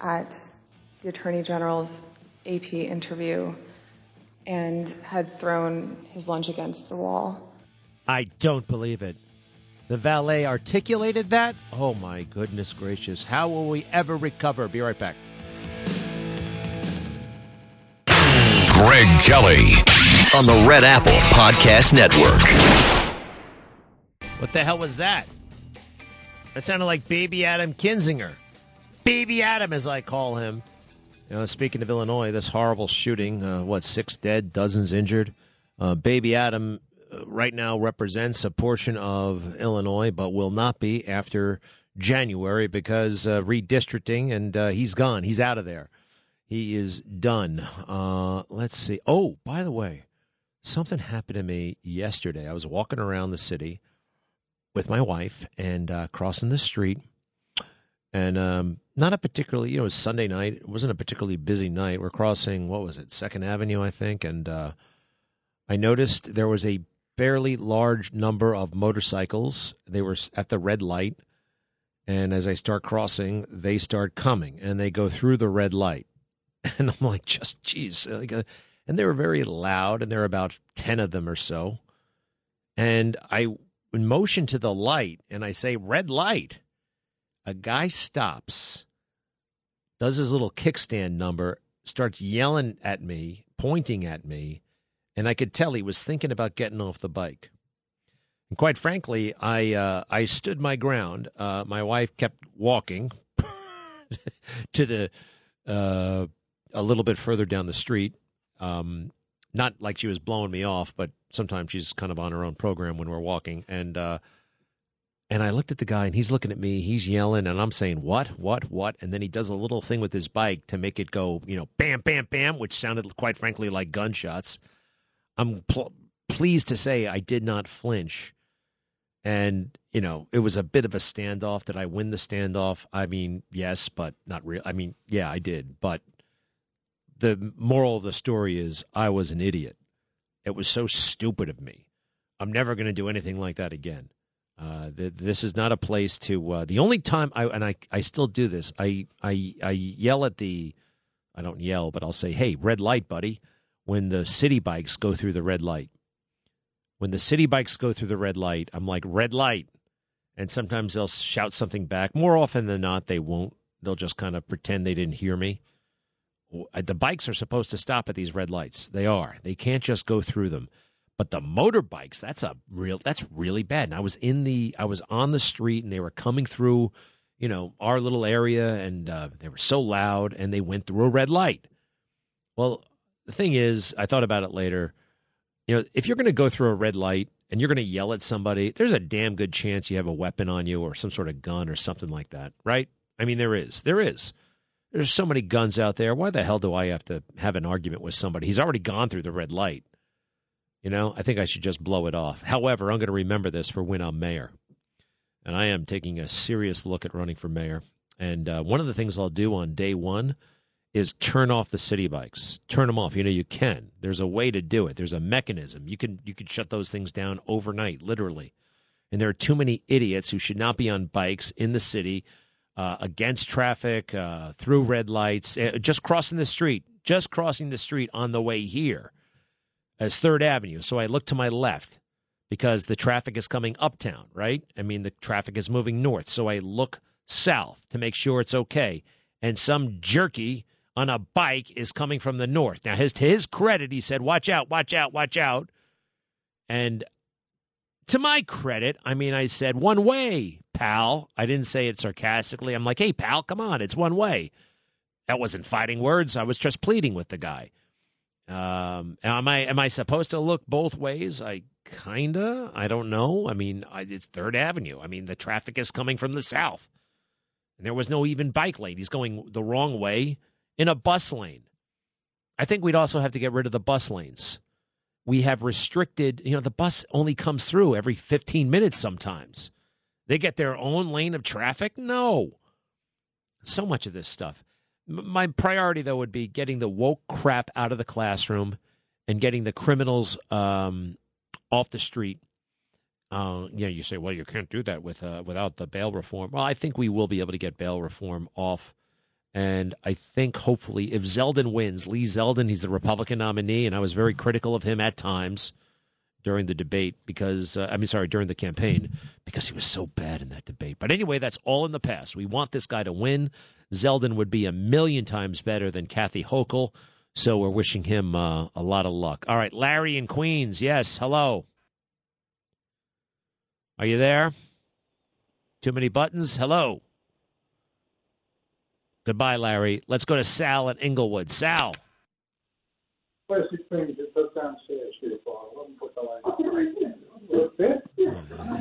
at the attorney general's AP interview and had thrown his lunch against the wall. I don't believe it. The valet articulated that? Oh my goodness gracious. How will we ever recover? Be right back. Greg Kelly on the Red Apple Podcast Network. What the hell was that? That sounded like Baby Adam Kinzinger. Baby Adam, as I call him. You know, speaking of Illinois, this horrible shooting, uh, what, six dead, dozens injured. Uh, Baby Adam uh, right now represents a portion of Illinois, but will not be after January because uh, redistricting, and uh, he's gone. He's out of there. He is done. Uh, let's see. Oh, by the way, something happened to me yesterday. I was walking around the city with my wife and crossing the street, and um, not a particularly, you know, it was Sunday night. It wasn't a particularly busy night. We're crossing, what was it, Second Avenue, I think, and uh, I noticed there was a fairly large number of motorcycles. They were at the red light, and as I start crossing, they start coming, and they go through the red light, and I'm like, just geez, like, uh, and they were very loud, and there were about ten of them or so, and I motion to the light, and I say red light. A guy stops, does his little kickstand number, starts yelling at me, pointing at me, and I could tell he was thinking about getting off the bike. And quite frankly, I uh, I stood my ground. Uh, my wife kept walking to the uh, a little bit further down the street. Um, not like she was blowing me off, but sometimes she's kind of on her own program when we're walking. And uh, and I looked at the guy, and he's looking at me. He's yelling, and I'm saying, "What? What? What?" And then he does a little thing with his bike to make it go, you know, bam, bam, bam, which sounded quite frankly like gunshots. I'm pl- pleased to say I did not flinch. And, you know, it was a bit of a standoff. Did I win the standoff? I mean, yes, but not real. I mean, yeah, I did. But the moral of the story is I was an idiot. It was so stupid of me. I'm never going to do anything like that again. Uh, th- this is not a place to. Uh, the only time I and I, I still do this. I, I I yell at the. I don't yell, but I'll say, "Hey, red light, buddy!" When the city bikes go through the red light. When the city bikes go through the red light, I'm like, "Red light," and sometimes they'll shout something back. More often than not, they won't. They'll just kind of pretend they didn't hear me. The bikes are supposed to stop at these red lights. They are. They can't just go through them. But the motorbikes, that's a real that's really bad. And I was in the I was on the street and they were coming through, you know, our little area and uh, they were so loud and they went through a red light. Well, the thing is, I thought about it later. You know, if you're going to go through a red light and you're going to yell at somebody, there's a damn good chance you have a weapon on you or some sort of gun or something like that, right? I mean, there is. There is. There's so many guns out there. Why the hell do I have to have an argument with somebody? He's already gone through the red light. You know, I think I should just blow it off. However, I'm going to remember this for when I'm mayor. And I am taking a serious look at running for mayor. And uh, one of the things I'll do on day one is turn off the city bikes. Turn them off. You know, you can. There's a way to do it. There's a mechanism. You can you can shut those things down overnight, literally. And there are too many idiots who should not be on bikes in the city, uh, against traffic, uh, through red lights, uh, just crossing the street, just crossing the street on the way here as Third Avenue. So I look to my left because the traffic is coming uptown, right? I mean, the traffic is moving north. So I look south to make sure it's okay. And some jerky on a bike is coming from the north. Now, his, to his credit, he said, Watch out, watch out, watch out. And to my credit, I mean, I said one way, pal. I didn't say it sarcastically. I'm like, hey, pal, come on, it's one way. That wasn't fighting words. I was just pleading with the guy. Um, am I am I supposed to look both ways? I kinda. I don't know. I mean, I, it's Third Avenue. I mean, the traffic is coming from the south, and there was no even bike lane. He's going the wrong way in a bus lane. I think we'd also have to get rid of the bus lanes. We have restricted. You know, the bus only comes through every 15 minutes. Sometimes they get their own lane of traffic. No, so much of this stuff my priority though would be getting the woke crap out of the classroom and getting the criminals um, off the street. Uh, you know, you say, well, you can't do that with uh, without the bail reform. Well, I think we will be able to get bail reform off, and I think hopefully, if Zeldin wins, Lee Zeldin, he's the Republican nominee, and I was very critical of him at times during the debate because uh, I mean, sorry, during the campaign because he was so bad in that debate. But anyway, that's all in the past. We want this guy to win. Zeldin would be a million times better than Kathy Hochul. So we're wishing him uh, a lot of luck. All right, Larry in Queens. Yes, hello. Are you there? Too many buttons? Hello. Goodbye, Larry. Let's go to Sal in Inglewood. Sal. I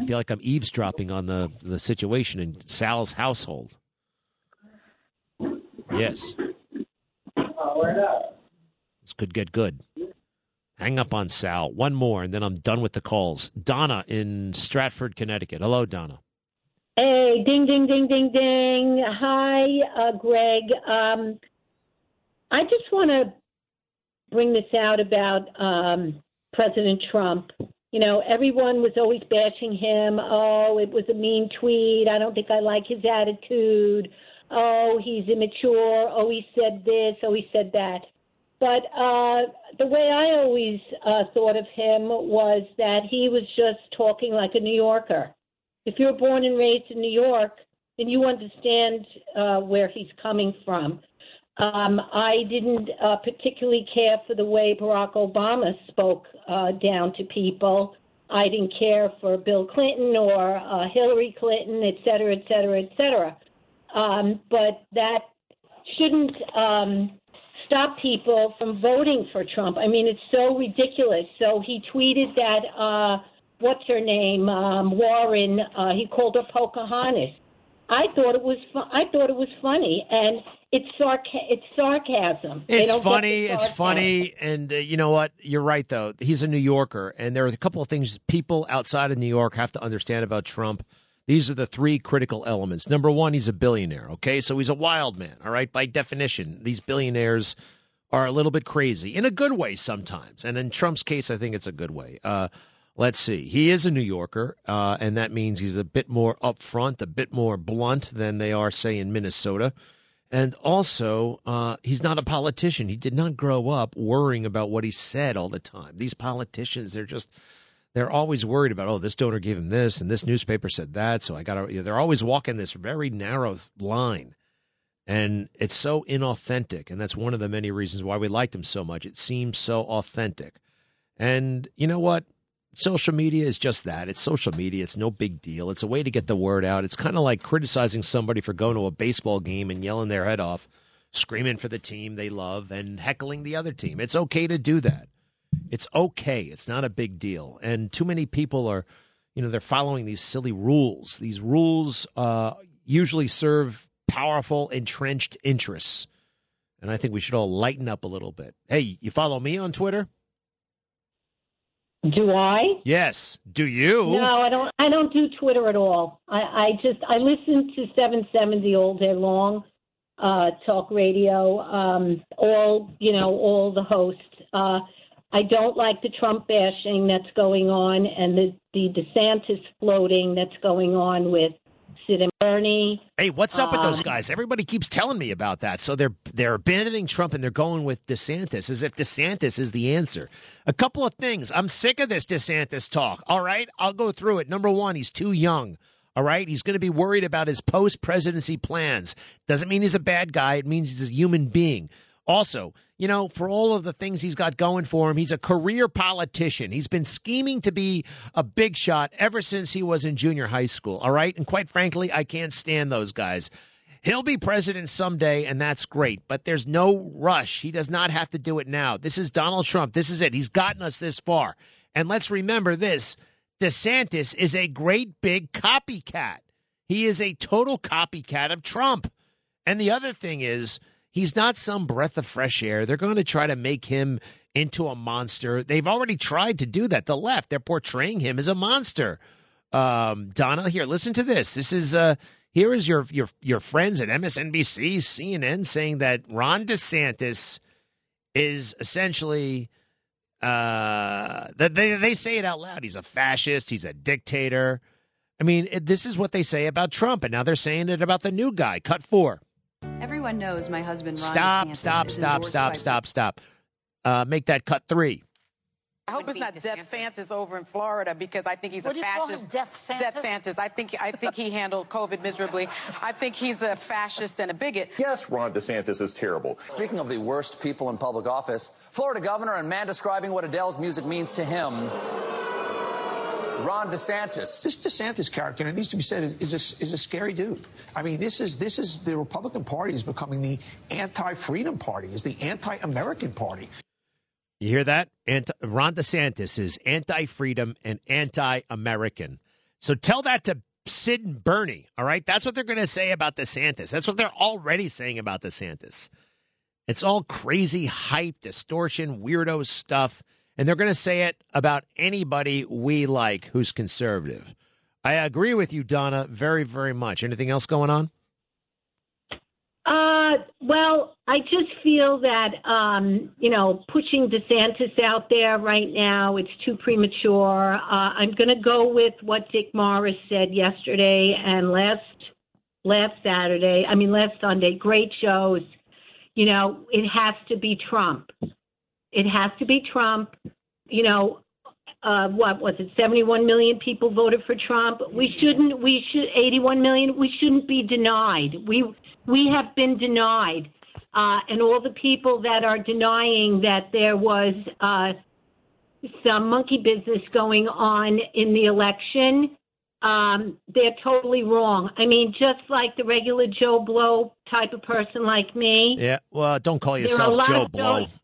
feel like I'm eavesdropping on the, the situation in Sal's household. Yes. This could get good. Hang up on Sal. One more, and then I'm done with the calls. Donna in Stratford, Connecticut. Hello, Donna. Hey, ding, ding, ding, ding, ding. Hi, uh, Greg. Um, I just want to bring this out about um, President Trump. You know, everyone was always bashing him. Oh, it was a mean tweet. I don't think I like his attitude oh, he's immature, oh, he said this, oh, he said that. But uh, the way I always uh, thought of him was that he was just talking like a New Yorker. If you're born and raised in New York, then you understand uh, where he's coming from. Um, I didn't uh, particularly care for the way Barack Obama spoke uh, down to people. I didn't care for Bill Clinton or uh, Hillary Clinton, et cetera, et cetera, et cetera um, but that shouldn't um, stop people from voting for Trump. I mean, it's so ridiculous. So he tweeted that uh, what's her name, um, Warren. Uh, he called her Pocahontas. I thought it was fu- I thought it was funny, and it's sarca- it's sarcasm. It's funny. It's funny, and uh, you know what? You're right, though. He's a New Yorker, and there are a couple of things people outside of New York have to understand about Trump. These are the three critical elements. Number one, he's a billionaire. Okay, so he's a wild man. All right, by definition, these billionaires are a little bit crazy in a good way sometimes. And in Trump's case, I think it's a good way. Uh, let's see. He is a New Yorker, uh, and that means he's a bit more upfront, a bit more blunt than they are, say, in Minnesota. And also, uh, he's not a politician. He did not grow up worrying about what he said all the time. These politicians, they're just they're always worried about, oh, this donor gave him this and this newspaper said that. So I got to, they're always walking this very narrow line. And it's so inauthentic. And that's one of the many reasons why we liked him so much. It seems so authentic. And you know what? Social media is just that. It's social media. It's no big deal. It's a way to get the word out. It's kind of like criticizing somebody for going to a baseball game and yelling their head off, screaming for the team they love, and heckling the other team. It's okay to do that. It's okay. It's not a big deal. And too many people are, you know, they're following these silly rules. These rules uh, usually serve powerful, entrenched interests. And I think we should all lighten up a little bit. Hey, you follow me on Twitter? Do I? Yes. Do you? No, I don't. I don't do Twitter at all. I, I just I listen to 770 all day long, uh, talk radio. Um, all you know, all the hosts. Uh, I don't like the Trump bashing that's going on and the, the DeSantis floating that's going on with Sid and Bernie. Hey, what's up with those Um, guys? Everybody keeps telling me about that. So they're they're abandoning Trump and they're going with DeSantis as if DeSantis is the answer. A couple of things. I'm sick of this DeSantis talk. All right, I'll go through it. Number one, he's too young. All right, he's going to be worried about his post presidency plans. Doesn't mean he's a bad guy. It means he's a human being. Also, you know, for all of the things he's got going for him, he's a career politician. He's been scheming to be a big shot ever since he was in junior high school. All right. And quite frankly, I can't stand those guys. He'll be president someday, and that's great, but there's no rush. He does not have to do it now. This is Donald Trump. This is it. He's gotten us this far. And let's remember this DeSantis is a great big copycat. He is a total copycat of Trump. And the other thing is, he's not some breath of fresh air. They're going to try to make him into a monster. They've already tried to do that. The left, they're portraying him as a monster. Um, Donna, here, listen to this. This is uh, here is your your your friends at MSNBC, CNN saying that Ron DeSantis is essentially uh, that they they say it out loud. He's a fascist. He's a dictator. I mean, this is what they say about Trump, and now they're saying it about the new guy. Cut four. Everyone knows my husband. Ron Stop! DeSantis Stop! Stop! Stop! Stop! Stop! Uh, make that cut three. I hope it's not Death Santis over in Florida because I think he's What a do you call fascist. him, Death Santis? Death Santis. I think I think he handled COVID miserably. I think he's a fascist and a bigot. Yes, Ron DeSantis is terrible. Speaking of the worst people in public office, Florida governor and man describing what Adele's music means to him, Ron DeSantis. This DeSantis character, and it needs to be said, is, is, a, is a scary dude. I mean, this is this is the Republican Party is becoming the anti-freedom party, is the anti-American party. You hear that? Anti- Ron DeSantis is anti-freedom and anti-American. So tell that to Sid and Bernie. All right, that's what they're going to say about DeSantis. That's what they're already saying about DeSantis. It's all crazy hype, distortion, weirdo stuff, and they're going to say it about anybody we like who's conservative. I agree with you, Donna, very, very much. Anything else going on? Uh, well, I just feel that um, you know pushing DeSantis out there right now it's too premature. Uh, I'm going to go with what Dick Morris said yesterday and last last Saturday. I mean last Sunday. Great shows. You know, it has to be Trump. It has to be Trump. You know, uh, what was it? 71 million people voted for Trump. We shouldn't. We should 81 million. We shouldn't be denied. We we have been denied, uh, and all the people that are denying that there was uh, some monkey business going on in the election, um, they're totally wrong. I mean, just like the regular Joe Blow type of person like me. Yeah, well, don't call There are a yourself Joe Blow. those-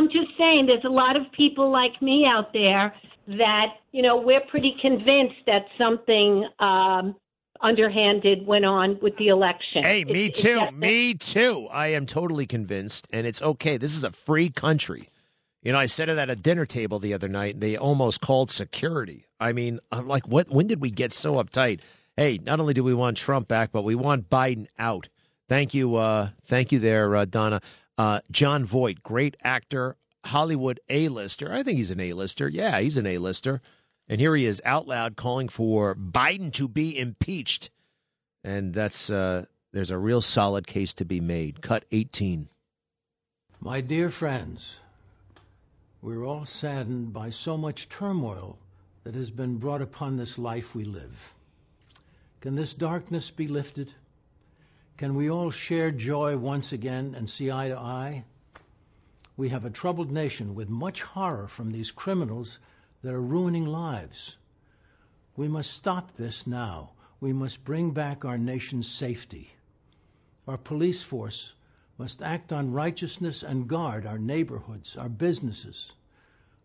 I'm just saying, there's a lot of people like me out there that you know we're pretty convinced that something um, underhanded went on with the election. Hey, me it's too. that- Me too. I am totally convinced, and it's okay. This is a free country. You know, I said it at a dinner table the other night, and they almost called security. I mean, I'm like, what? When did we get so uptight? Hey, not only do we want Trump back, but we want Biden out. Thank you, uh, thank you, there, uh, Donna. Uh, Jon Voight, great actor, Hollywood A-lister. I think he's an A-lister. Yeah, he's an A-lister. And here he is out loud calling for Biden to be impeached. And that's uh, there's a real solid case to be made. Cut 18. My dear friends, we're all saddened by so much turmoil that has been brought upon this life we live. Can this darkness be lifted? Can we all share joy once again and see eye to eye? We have a troubled nation with much horror from these criminals that are ruining lives. We must stop this now. We must bring back our nation's safety. Our police force must act on righteousness and guard our neighborhoods, our businesses,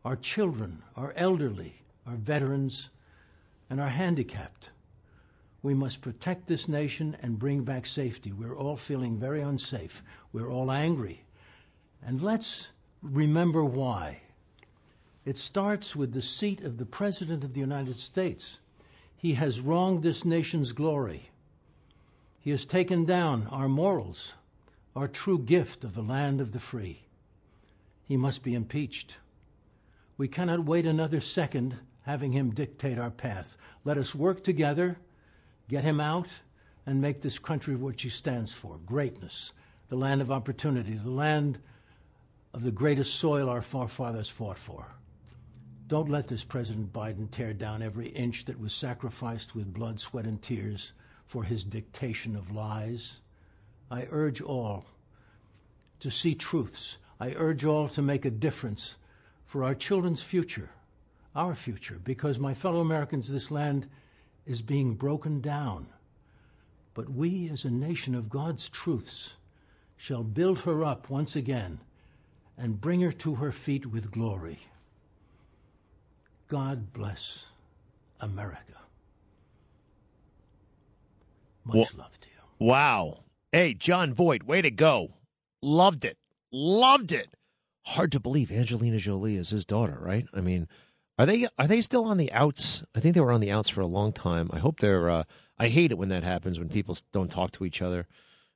our children, our elderly, our veterans, and our handicapped. We must protect this nation and bring back safety. We're all feeling very unsafe. We're all angry. And let's remember why. It starts with the seat of the President of the United States. He has wronged this nation's glory. He has taken down our morals, our true gift of the land of the free. He must be impeached. We cannot wait another second having him dictate our path. Let us work together, get him out, and make this country what she stands for greatness, the land of opportunity, the land of the greatest soil our forefathers fought for. Don't let this President Biden tear down every inch that was sacrificed with blood, sweat, and tears for his dictation of lies. I urge all to see truths. I urge all to make a difference for our children's future, our future, because, my fellow Americans, this land is being broken down. But we, as a nation of God's truths, shall build her up once again and bring her to her feet with glory. God bless America. Much Well- love to you. Wow. Hey, Jon Voight, way to go. Loved it. Loved it. Hard to believe Angelina Jolie is his daughter, right? I mean, are they are they still on the outs? I think they were on the outs for a long time. I hope they're uh I hate it when that happens when people don't talk to each other.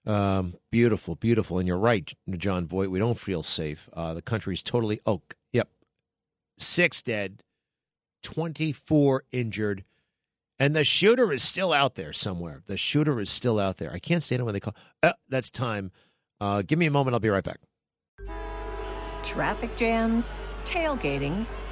Um, beautiful, beautiful. And you're right, Jon Voight. We don't feel safe. Uh, the country's totally. Oh, yep. Six dead, 24 injured. And the shooter is still out there somewhere. The shooter is still out there. I can't stand it when they call. Uh, that's time. Uh, give me a moment. I'll be right back. Traffic jams, tailgating,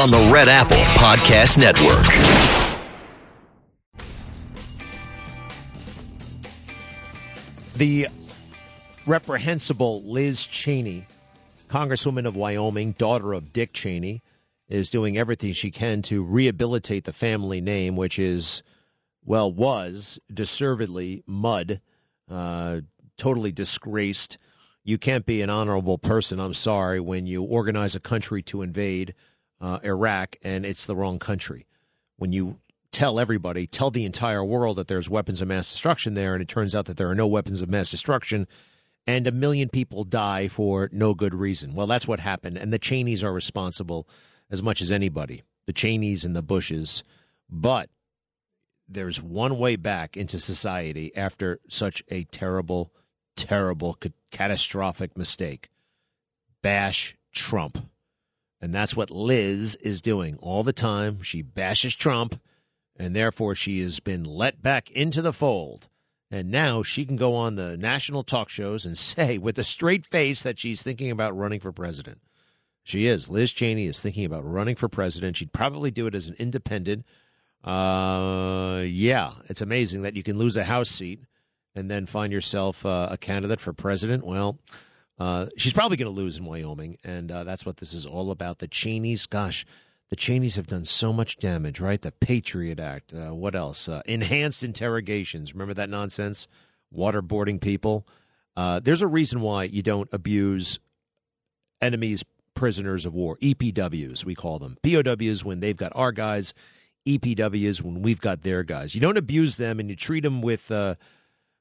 on the Red Apple Podcast Network. The reprehensible Liz Cheney, Congresswoman of Wyoming, daughter of Dick Cheney, is doing everything she can to rehabilitate the family name, which is, well, was deservedly mud, uh, totally disgraced. You can't be an honorable person, I'm sorry, when you organize a country to invade uh, Iraq and it's the wrong country. When you tell everybody, tell the entire world that there's weapons of mass destruction there, and it turns out that there are no weapons of mass destruction, and a million people die for no good reason. Well, that's what happened, and the Cheneys are responsible as much as anybody, the Cheneys and the Bushes. But there's one way back into society after such a terrible, terrible, catastrophic mistake. Bash Trump. And that's what Liz is doing all the time. She bashes Trump, and therefore she has been let back into the fold. And now she can go on the national talk shows and say with a straight face that she's thinking about running for president. She is. Liz Cheney is thinking about running for president. She'd probably do it as an independent. Uh, yeah, it's amazing that you can lose a House seat and then find yourself uh, a candidate for president. Well, uh, she's probably going to lose in Wyoming, and uh, that's what this is all about. The Cheneys, gosh, the Cheneys have done so much damage, right? The Patriot Act. Uh, what else? Uh, enhanced interrogations. Remember that nonsense? Waterboarding people. Uh, there's a reason why you don't abuse enemies, prisoners of war, EPWs, we call them. POWs when they've got our guys, EPWs when we've got their guys. You don't abuse them and you treat them with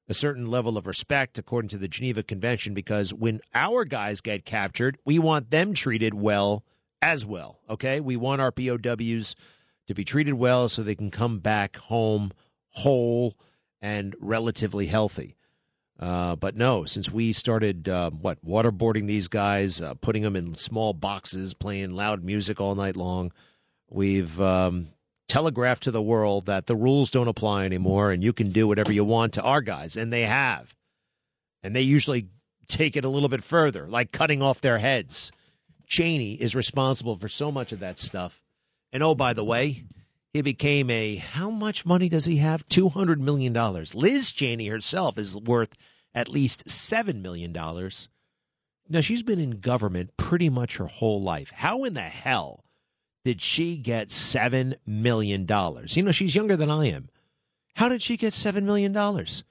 a certain level of respect according to the Geneva Convention because when our guys get captured, we want them treated well as well. Okay? We want our POWs to be treated well so they can come back home whole and relatively healthy. Uh, but no, since we started uh, what waterboarding these guys, uh, putting them in small boxes, playing loud music all night long, we've um, telegraphed to the world that the rules don't apply anymore, and you can do whatever you want to our guys, and they have, and they usually take it a little bit further, like cutting off their heads. Cheney is responsible for so much of that stuff, and oh, by the way. He became a how much money does he have? Two hundred million dollars. Liz Cheney herself is worth at least seven million dollars. Now she's been in government pretty much her whole life. How in the hell did she get seven million dollars? You know, she's younger than I am. How did she get seven million dollars?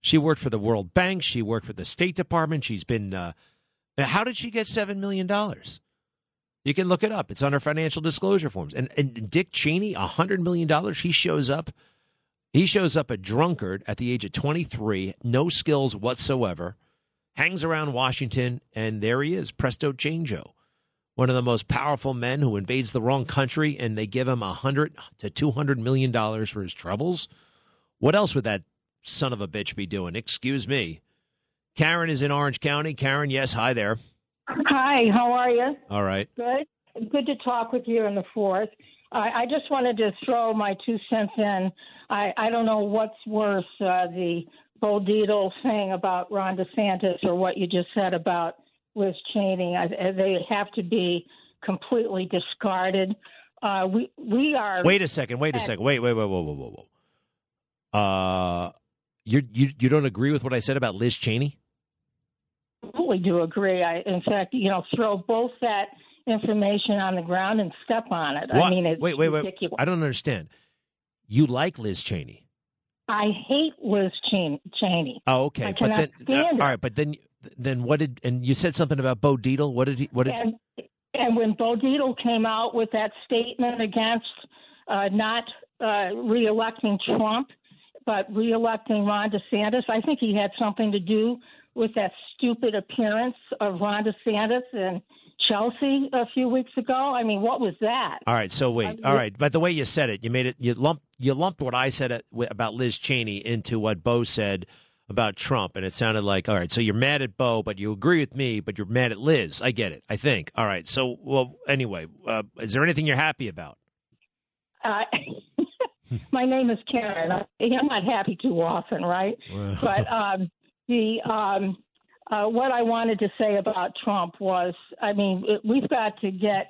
She worked for the World Bank. She worked for the State Department. She's been. Uh, how did she get seven million dollars? You can look it up. It's on her financial disclosure forms. And, and Dick Cheney, a hundred million dollars. He shows up. He shows up a drunkard at the age of 23, no skills whatsoever, hangs around Washington, and there he is, presto changeo, one of the most powerful men who invades the wrong country, and they give him a hundred to two hundred million dollars for his troubles. What else would that son of a bitch be doing? Excuse me. Karen is in Orange County. Karen, yes, hi there. Hi, how are you? All right. Good. Good to talk with you in the fourth. I, I just wanted to throw my two cents in. I, I don't know what's worse, uh, the Bo Dietl thing about Ron DeSantis or what you just said about Liz Cheney. I, they have to be completely discarded. Uh, we we are. Wait a second. Wait a second. Wait. Wait. Wait. Whoa. Whoa. Whoa. Whoa. Uh, you you you don't agree with what I said about Liz Cheney? Absolutely do agree. I, in fact, you know, throw both that information on the ground and step on it. What? I mean, it's wait, wait, wait. ridiculous. I don't understand. You like Liz Cheney? I hate Liz Cheney. Cheney. Oh, okay. But then, uh, all right. But then, then what did? And you said something about Bo Dietl. What did he? What did? And, and when Bo Dietl came out with that statement against uh, not uh, reelecting Trump, but reelecting Ron DeSantis, I think he had something to do with that stupid appearance of Ron DeSantis in Chelsea a few weeks ago. I mean, what was that? All right. So wait. All right. But the way you said it, you made it. You lumped. You lumped what I said about Liz Cheney into what Bo said about Trump, and it sounded like all right. So you're mad at Bo, but you agree with me, but you're mad at Liz. I get it. I think. All right. So well. Anyway, uh, is there anything you're happy about? Uh, my name is Karen. I- I'm not happy too often, right? but um, the um, uh, what I wanted to say about Trump was, I mean, we've got to get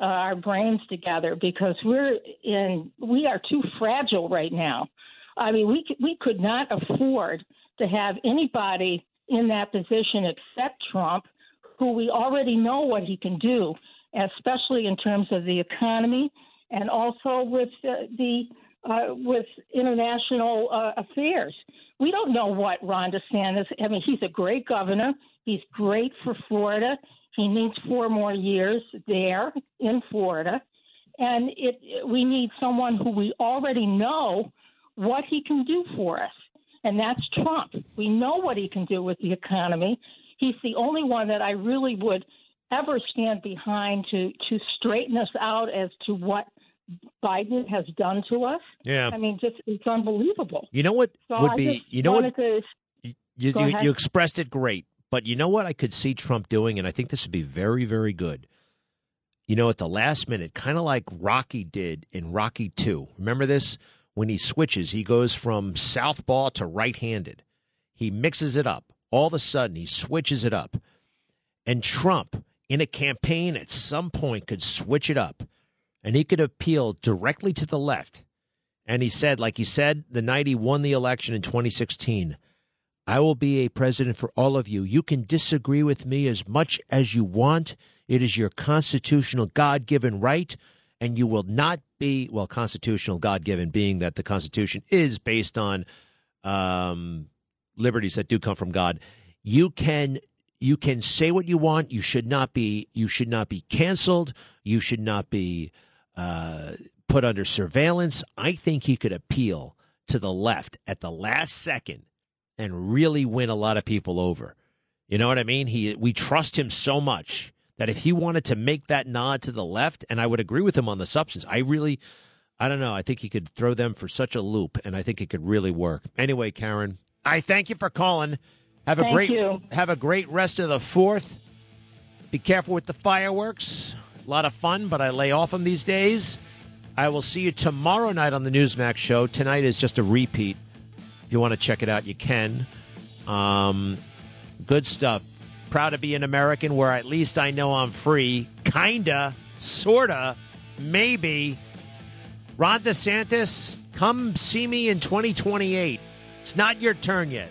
uh, our brains together because we're in we are too fragile right now. I mean, we we could not afford to have anybody in that position except Trump, who we already know what he can do, especially in terms of the economy and also with the uh, with international uh, affairs. We don't know what Ron DeSantis. I mean, he's a great governor. He's great for Florida. He needs four more years there in Florida, and it. We need someone who we already know what he can do for us, and that's Trump. We know what he can do with the economy. He's the only one that I really would ever stand behind to to straighten us out as to what Biden has done to us. Yeah. I mean, just it's unbelievable. You know what So would I be? You know what? to- You, you, you expressed it great, but you know what I could see Trump doing, and I think this would be very, very good. You know, at the last minute, kind of like Rocky did in Rocky 2. Remember this? When he switches, he goes from southpaw to right handed. He mixes it up. All of a sudden, he switches it up. And Trump, in a campaign, at some point could switch it up and he could appeal directly to the left. And he said, like he said the night he won the election in 2016, I will be a president for all of you. You can disagree with me as much as you want. It is your constitutional God given right, and you will not be, well, constitutional God given being that the Constitution is based on um, liberties that do come from God. You can you can say what you want. You should not be you should not be canceled. You should not be uh, put under surveillance. I think he could appeal to the left at the last second and really win a lot of people over. You know what I mean? He we trust him so much that if he wanted to make that nod to the left, and I would agree with him on the substance, I really I don't know. I think he could throw them for such a loop, and I think it could really work. Anyway, Karen, I thank you for calling. Have a Thank great you. have a great rest of the fourth. Be careful with the fireworks. A lot of fun, but I lay off them these days. I will see you tomorrow night on the Newsmax show. Tonight is just a repeat. If you want to check it out, you can. Um, good stuff. Proud to be an American where at least I know I'm free. Kinda, sorta, maybe. Ron DeSantis, come see me in 2028. It's not your turn yet.